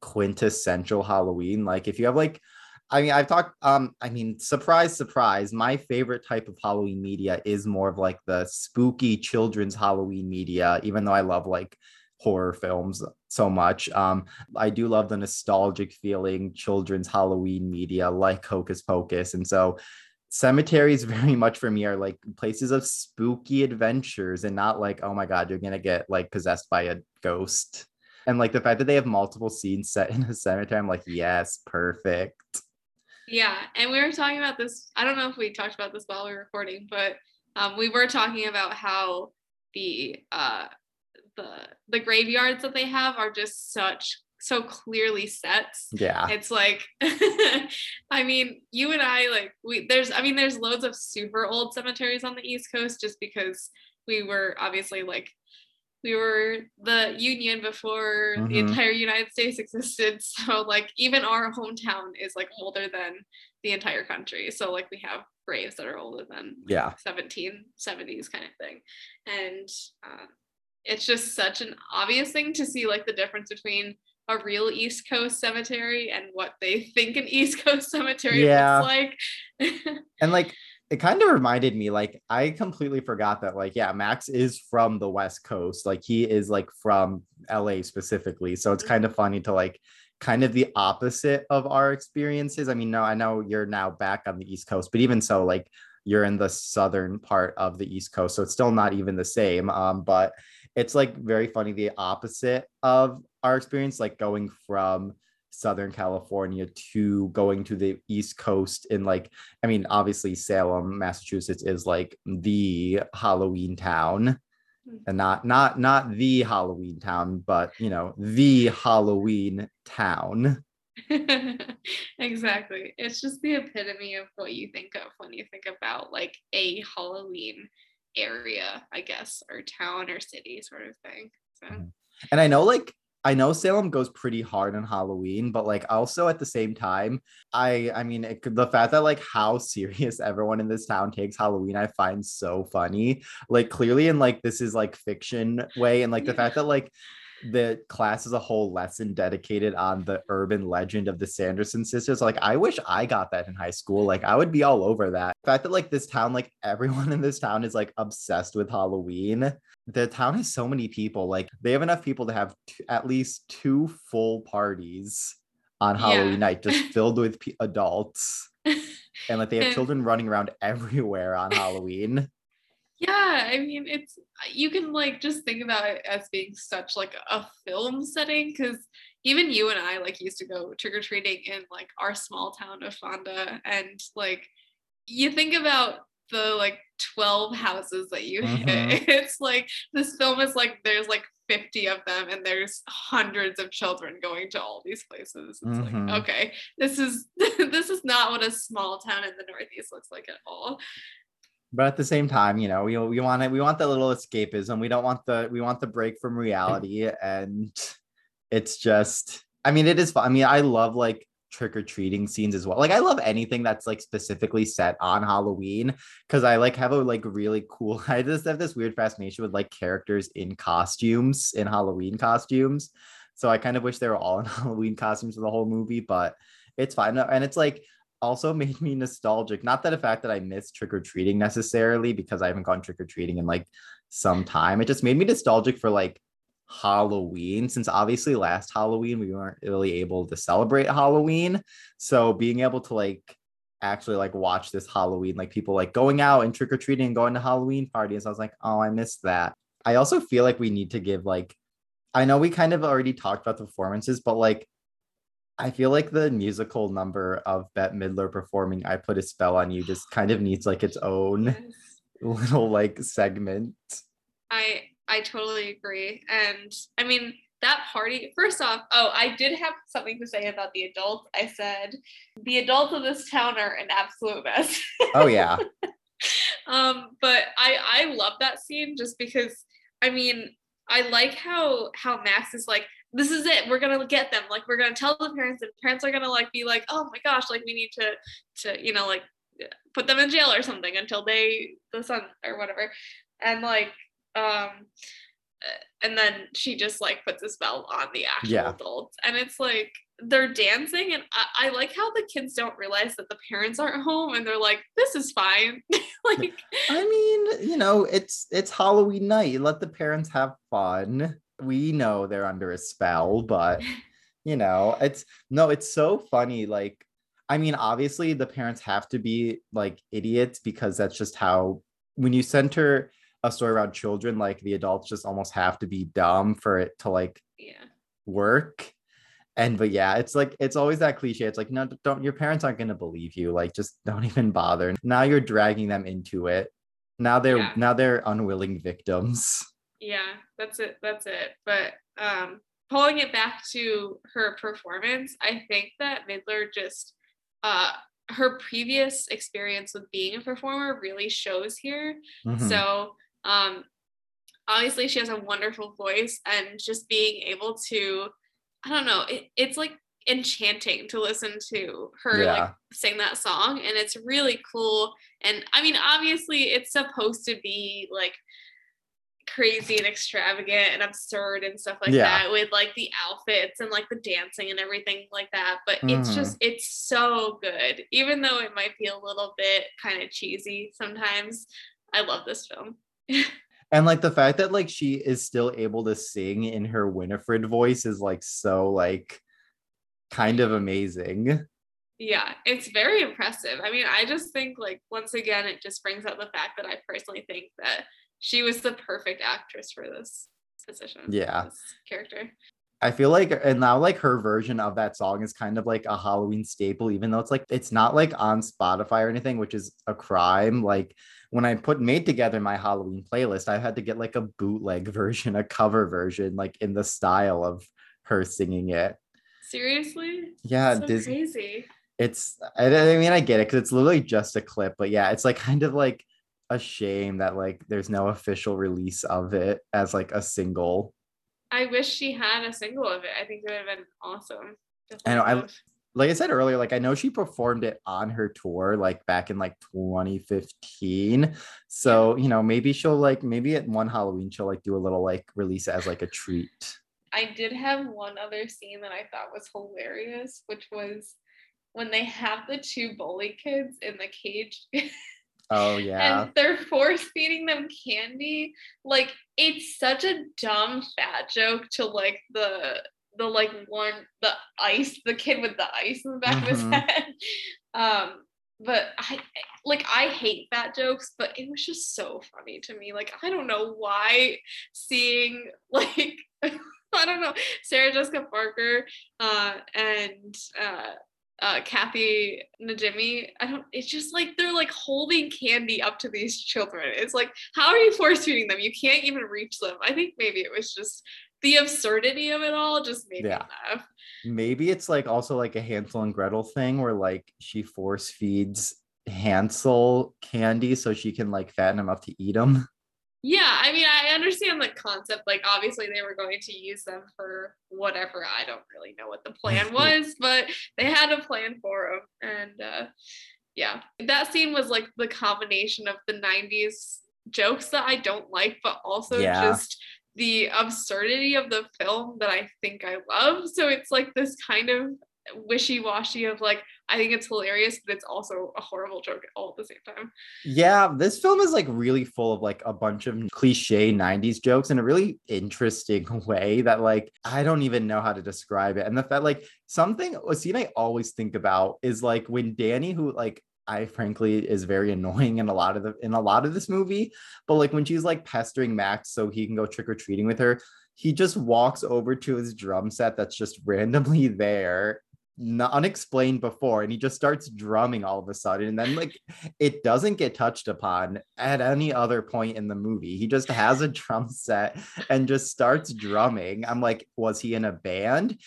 quintessential Halloween. Like if you have like I mean, I've talked. Um, I mean, surprise, surprise. My favorite type of Halloween media is more of like the spooky children's Halloween media. Even though I love like horror films so much, um, I do love the nostalgic feeling children's Halloween media, like Hocus Pocus, and so cemeteries very much for me are like places of spooky adventures, and not like, oh my god, you're gonna get like possessed by a ghost. And like the fact that they have multiple scenes set in a cemetery, I'm like, yes, perfect. Yeah, and we were talking about this. I don't know if we talked about this while we were recording, but um, we were talking about how the uh, the the graveyards that they have are just such so clearly set. Yeah. It's like, I mean, you and I like we there's I mean there's loads of super old cemeteries on the East Coast just because we were obviously like we were the union before the Mhm. entire United States existed. So like even our hometown is like older than the entire country. So like we have graves that are older than Yeah. 1770s kind of thing. And uh, it's just such an obvious thing to see like the difference between a real East Coast cemetery and what they think an East Coast cemetery Yeah. looks like. And like it kind of reminded me, like, I completely forgot that, like, yeah, Max is from the West Coast. Like, he is like from LA specifically. So it's kind of funny to like kind of the opposite of our experiences. I mean, no, I know you're now back on the East Coast, but even so, like, you're in the southern part of the East Coast. So it's still not even the same. Um, but it's like very funny the opposite of our experience, like going from Southern California to going to the East Coast in like, I mean, obviously Salem, Massachusetts is like the Halloween town. Mm. And not not not the Halloween town, but you know, the Halloween town. exactly. It's just the epitome of what you think of when you think about like a Halloween area, I guess, or town or city sort of thing. So Mhm. And I know like I know Salem goes pretty hard on Halloween, but like also at the same time, I I mean it, the fact that like how serious everyone in this town takes Halloween, I find so funny. Like clearly in like this is like fiction way, and like the Yeah. fact that like the class is a whole lesson dedicated on the urban legend of the Sanderson sisters. Like, I wish I got that in high school. Like, I would be all over that. The fact that like this town, like everyone in this town is like obsessed with Halloween. The town has so many people. Like, they have enough people to have t- at least two full parties on Yeah. Halloween night, just filled with pe- adults. And like they have children running around everywhere on Halloween. Yeah, I mean, it's you can like just think about it as being such like a film setting because even you and I like used to go trick or treating in like our small town of Fonda, and like you think about the like 12 houses that you hit. It's like this film is like there's like 50 of them and there's hundreds of children going to all these places. It's Mhm. like, okay, this is this is not what a small town in the Northeast looks like at all. But at the same time you know we, we want it we want the little escapism. We don't want the we want the break from reality. And it's just i mean it is fun. I mean i love like trick-or-treating scenes as well. Like i love anything that's like specifically set on halloween because i like have a like really cool i just have this weird fascination with like characters in costumes in halloween costumes. So i kind of wish they were all in halloween costumes for the whole movie but it's fine. And it's like also made me nostalgic. Not that the fact that I miss trick or treating necessarily because I haven't gone trick or treating in like some time. It just made me nostalgic for like Halloween since obviously last Halloween we weren't really able to celebrate Halloween. So being able to like actually like watch this Halloween, like people like going out and trick or treating and going to Halloween parties. I was like, oh, I missed that. I also feel like we need to give like, I know we kind of already talked about the performances, but like, I feel like the musical number of Bette Midler performing I Put a Spell on You just kind of needs like its own little like segment. I I totally agree. And I mean that party, first off, oh, I did have something to say about the adults. I said the adults of this town are an absolute mess. Oh yeah. um, but I I love that scene just because I mean I like how how Max is like this is it we're gonna get them like we're gonna tell the parents and parents are gonna like be like oh my gosh like we need to to you know like put them in jail or something until they the son or whatever and like um and then she just like puts a spell on the actual Yeah. adults and it's like they're dancing and I, I like how the kids don't realize that the parents aren't home and they're like this is fine like I mean, you know, it's it's Halloween night. Let the parents have fun. We know they're under a spell, but you know, it's no, it's so funny. Like, I mean, obviously the parents have to be like idiots because that's just how when you center a story around children, like the adults just almost have to be dumb for it to like yeah work. And but yeah, it's like it's always that cliche. It's like, no, don't your parents aren't gonna believe you. Like, just don't even bother. Now you're dragging them into it. Now they're Yeah. now they're unwilling victims. Yeah that's it that's it. But um pulling it back to her performance i think that midler just uh her previous experience with being a performer really shows here. Mhm. so um obviously she has a wonderful voice and just being able to i don't know it, it's like enchanting to listen to her like sing that song and it's really cool. And i mean obviously it's supposed to be like crazy and extravagant and absurd and stuff like Yeah. that with like the outfits and like the dancing and everything like that but it's Mhm. just it's so good even though it might be a little bit kind of cheesy sometimes i love this film and like the fact that like she is still able to sing in her Winifred voice is like so like kind of amazing. yeah it's very impressive i mean i just think like once again it just brings out the fact that i personally think that she was the perfect actress for this position Yeah. this character I feel like and now like her version of that song is kind of like a Halloween staple, even though it's like it's not like on Spotify or anything, which is a crime. Like when I put made together my Halloween playlist, I had to get like a bootleg version, a cover version, like in the style of her singing it. seriously Yeah, so Dis- crazy it's I, I mean I get it because it's literally just a clip, but yeah, it's like kind of like a shame that like there's no official release of it as like a single. I wish she had a single of it. I think it would have been awesome. I know, I- like I said earlier, like I know she performed it on her tour, like back in like 2015. So, you know, maybe she'll like maybe at one Halloween she'll like do a little like release as like a treat. I did have one other scene that I thought was hilarious, which was when they have the two bully kids in the cage Oh yeah. and they're force feeding them candy. Like it's such a dumb fat joke to like the the like one the ice the kid with the ice in the back of his Mhm. head. Um, but I like I hate fat jokes, but it was just so funny to me. Like I don't know why seeing like I don't know Sarah Jessica Parker uh, and uh, uh, Kathy Najimy. I don't. It's just like they're like holding candy up to these children. It's like how are you force feeding them? You can't even reach them. I think maybe it was just the absurdity of it all just made Yeah. me laugh. Maybe it's like also like a Hansel and Gretel thing where like she force feeds Hansel candy so she can like fatten him up to eat them. Yeah, I mean, I understand the concept. Like, obviously, they were going to use them for whatever. I don't really know what the plan was, but they had a plan for them. And uh, yeah, that scene was like the combination of the 90s jokes that I don't like, but also Yeah. just the absurdity of the film that I think I love. So it's like this kind of wishy-washy of like I think it's hilarious, but it's also a horrible joke all at the same time. Yeah, this film is like really full of like a bunch of cliche 90s jokes in a really interesting way that like I don't even know how to describe it. And the fact like something a scene I always think about is like when Danny, who like I frankly is very annoying in a lot of the in a lot of this movie, but like when she's like pestering Max so he can go trick or treating with her, he just walks over to his drum set that's just randomly there not unexplained before and he just starts drumming all of a sudden and then like it doesn't get touched upon at any other point in the movie. He just has a drum set and just starts drumming. I'm like was he in a band?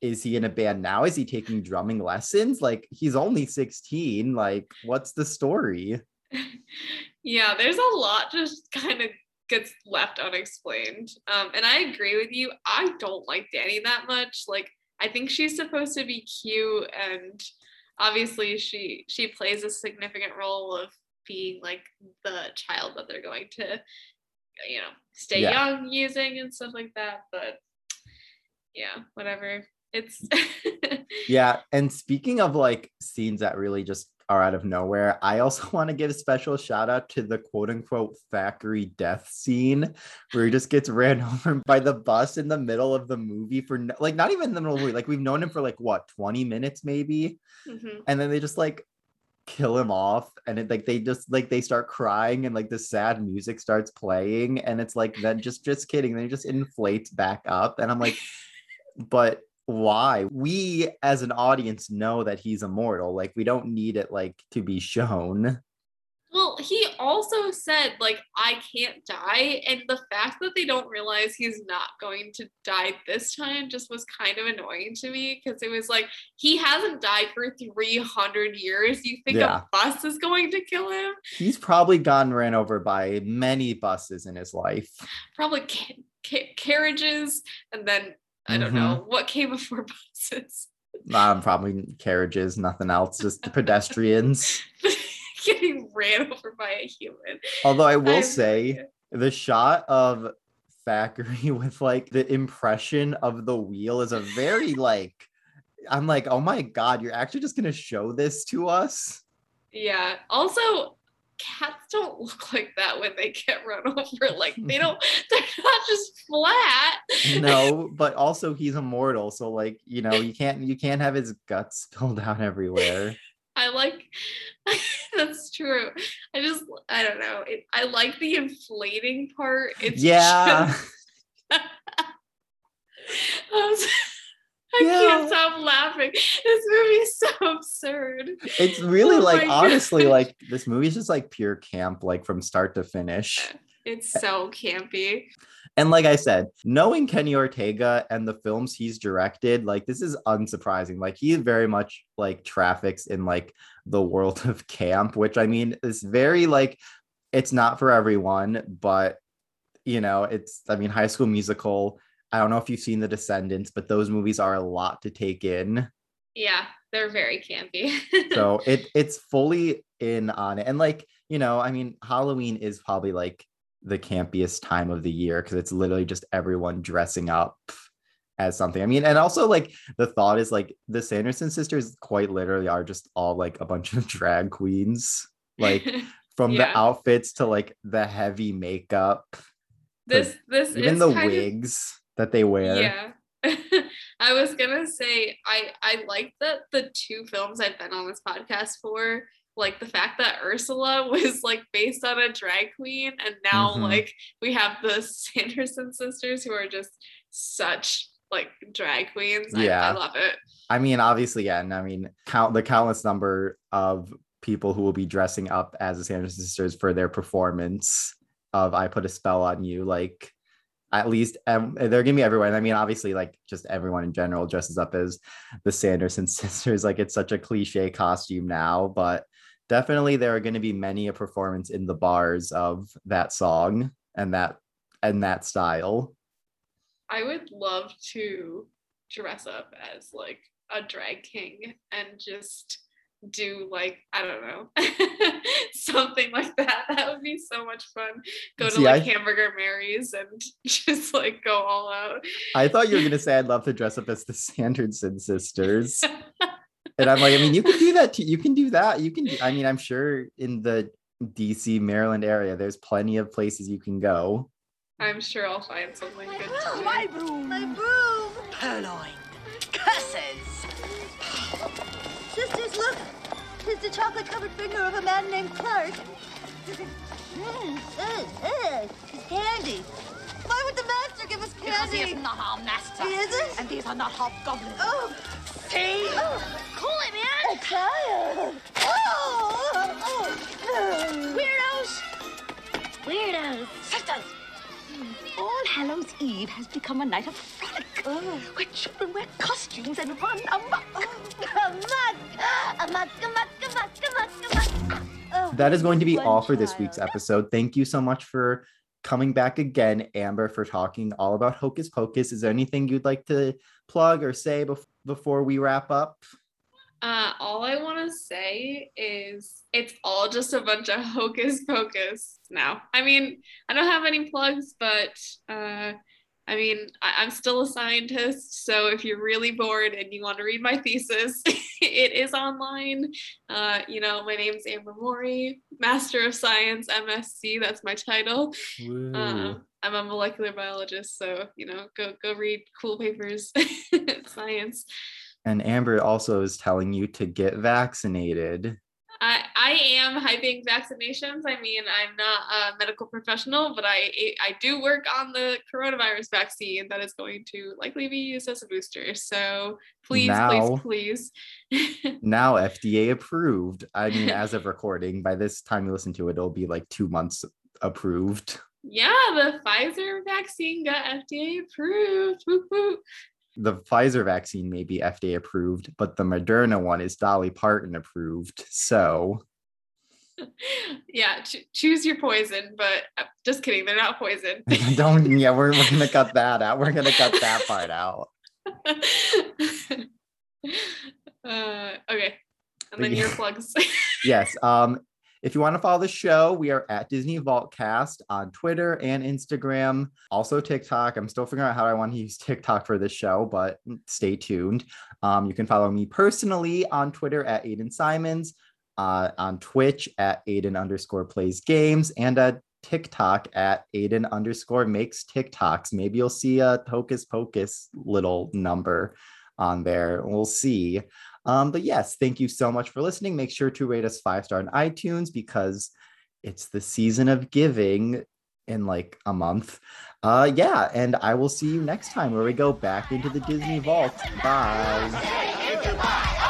Is he in a band now? Is he taking drumming lessons? Like he's only 16 like what's the story? Yeah there's a lot just kind of gets left unexplained. Um and i agree with you. I don't like danny that much. Like I think she's supposed to be cute and obviously she she plays a significant role of being like the child that they're going to you know stay yeah. young using and stuff like that but yeah whatever it's yeah and speaking of like scenes that really just are out of nowhere. I also want to give a special shout out to the quote unquote Thackery death scene where he just gets ran over by the bus in the middle of the movie for no, like not even in the middle of the movie. Like we've known him for like what 20 minutes maybe. Mm-hmm. And then they just like kill him off and it like they just like they start crying and like the sad music starts playing and it's like then just just kidding then he just inflates back up and i'm like but why we as an audience know that he's immortal. Like we don't need it like to be shown. Well he also said like i can't die and the fact that they don't realize he's not going to die this time just was kind of annoying to me because it was like he hasn't died for 300 years. You think yeah. a bus is going to kill him? He's probably gotten ran over by many buses in his life. Probably ca- ca- carriages and then I don't mm-hmm. know what came before buses. Um, probably carriages, nothing else, just the pedestrians getting ran over by a human. Although I will I'm... say the shot of Thackery with like the impression of the wheel is a very like I'm like, oh my god, you're actually just gonna show this to us. Yeah. Also, cats don't look like that when they get run over. Like they don't, they're not just flat. no, but also he's immortal. So like, you know, you can't you can't have his guts spilled out everywhere. I like that's true. I just I don't know. It, I like the inflating part. It's yeah. Just, I yeah. can't stop laughing. This movie is so absurd. It's really oh like honestly, like this movie is just like pure camp, like from start to finish. Uh, it's so campy. And like I said, knowing Kenny Ortega and the films he's directed, like this is unsurprising. Like he very much like traffics in like the world of camp, which I mean is very like it's not for everyone, but you know, it's I mean, high school musical I don't know if you've seen The Descendants, but those movies are a lot to take in. Yeah, they're very campy. so it it's fully in on it. And like, you know, I mean, Halloween is probably like the campiest time of the year because it's literally just everyone dressing up as something. I mean, and also like the thought is like the Sanderson sisters quite literally are just all like a bunch of drag queens, like from yeah. the outfits to like the heavy makeup. This this even the wigs that they wear. Yeah. I was gonna say I I like that the two films I've been on this podcast for, like the fact that Ursula was like based on a drag queen, and now mm-hmm. like we have the Sanderson sisters who are just such like drag queens. Yeah, I, I love it. I mean, obviously, yeah, and I mean, count the countless number of people who will be dressing up as the Sanderson sisters for their performance of "I Put a Spell on You." Like, at least um, they're gonna be. And I mean, obviously, like just everyone in general dresses up as the Sanderson sisters. Like it's such a cliche costume now, but definitely there are to be many a performance in the bars of that song and that and that style. I would love to dress up as like a drag king and just do like I don't know something like that. That would be so much fun. Go to See, like I- Hamburger Mary's and just like go all out. I thought you were gonna say I'd love to dress up as the Sanderson sisters. and I'm like, I mean, you can do that too. You can do that. You can do, I mean, I'm sure in the DC, Maryland area, there's plenty of places you can go. I'm sure I'll find something good to do. My broom. My broom. Purloined. Curses. Sisters, look! It's the chocolate covered finger of a man named Clark. Mmm, ugh, ugh, it's candy. Why would the master give us candy? Because he is not our master. He isn't? And these are not hobgoblins. Oh, See? Oh. Cool it, man. a child! Oh, oh, oh. Weirdos. Weirdos. Sisters. All Hallows Eve has become a night of frolic, where children wear costumes and run amok. Oh, amok! Amok, amok, amok, amok, amok. Oh, That is going to be all for this week's episode. Thank you so much for coming back again, Amber, for talking all about Hocus Pocus. Is there anything you'd like to plug or say bef- before we wrap up? Uh, all I want to say is it's all just a bunch of hocus pocus now. I mean, I don't have any plugs, but uh, I mean, I- I'm still a scientist. So if you're really bored and you want to read my thesis, it is online. Uh, you know, my name's Amber Morey, Master of Science, MSc. That's my title. Uh, I'm a molecular biologist, so you know, go go read cool papers, science. And Amber also is telling you to get vaccinated. I, I am hyping vaccinations. I mean, I'm not a medical professional, but I I do work on the coronavirus vaccine that is going to likely be used as a booster. So please, Now- please, please. Now FDA approved. I mean, as of recording, by this time you listen to it, it'll be like two months approved. yeah, the Pfizer vaccine got FDA approved. Whoop. The Pfizer vaccine may be FDA approved, but the Moderna one is Dolly Parton approved. So Yeah, ch- choose your poison, but uh, just kidding, they're not poison. don't, yeah, we're, we're gonna cut that out. We're gonna cut that part out. uh, okay, and then your plugs. yes. Um, if you want to follow the show, we are at Disney Vaultcast on Twitter and Instagram, also TikTok. I'm still figuring out how I want to use TikTok for this show, but stay tuned. Um, you can follow me personally on Twitter at Aiden Simons, uh, on Twitch at Aiden underscore plays games, and at TikTok at Aiden underscore makes TikToks. Maybe you'll see a Hocus Pocus little number on there. We'll see. Um, but yes, thank you so much for listening. Make sure to rate us five star on iTunes because it's the season of giving in like a month. Uh, yeah, and I will see you next time where we go back into the Disney vault. Bye.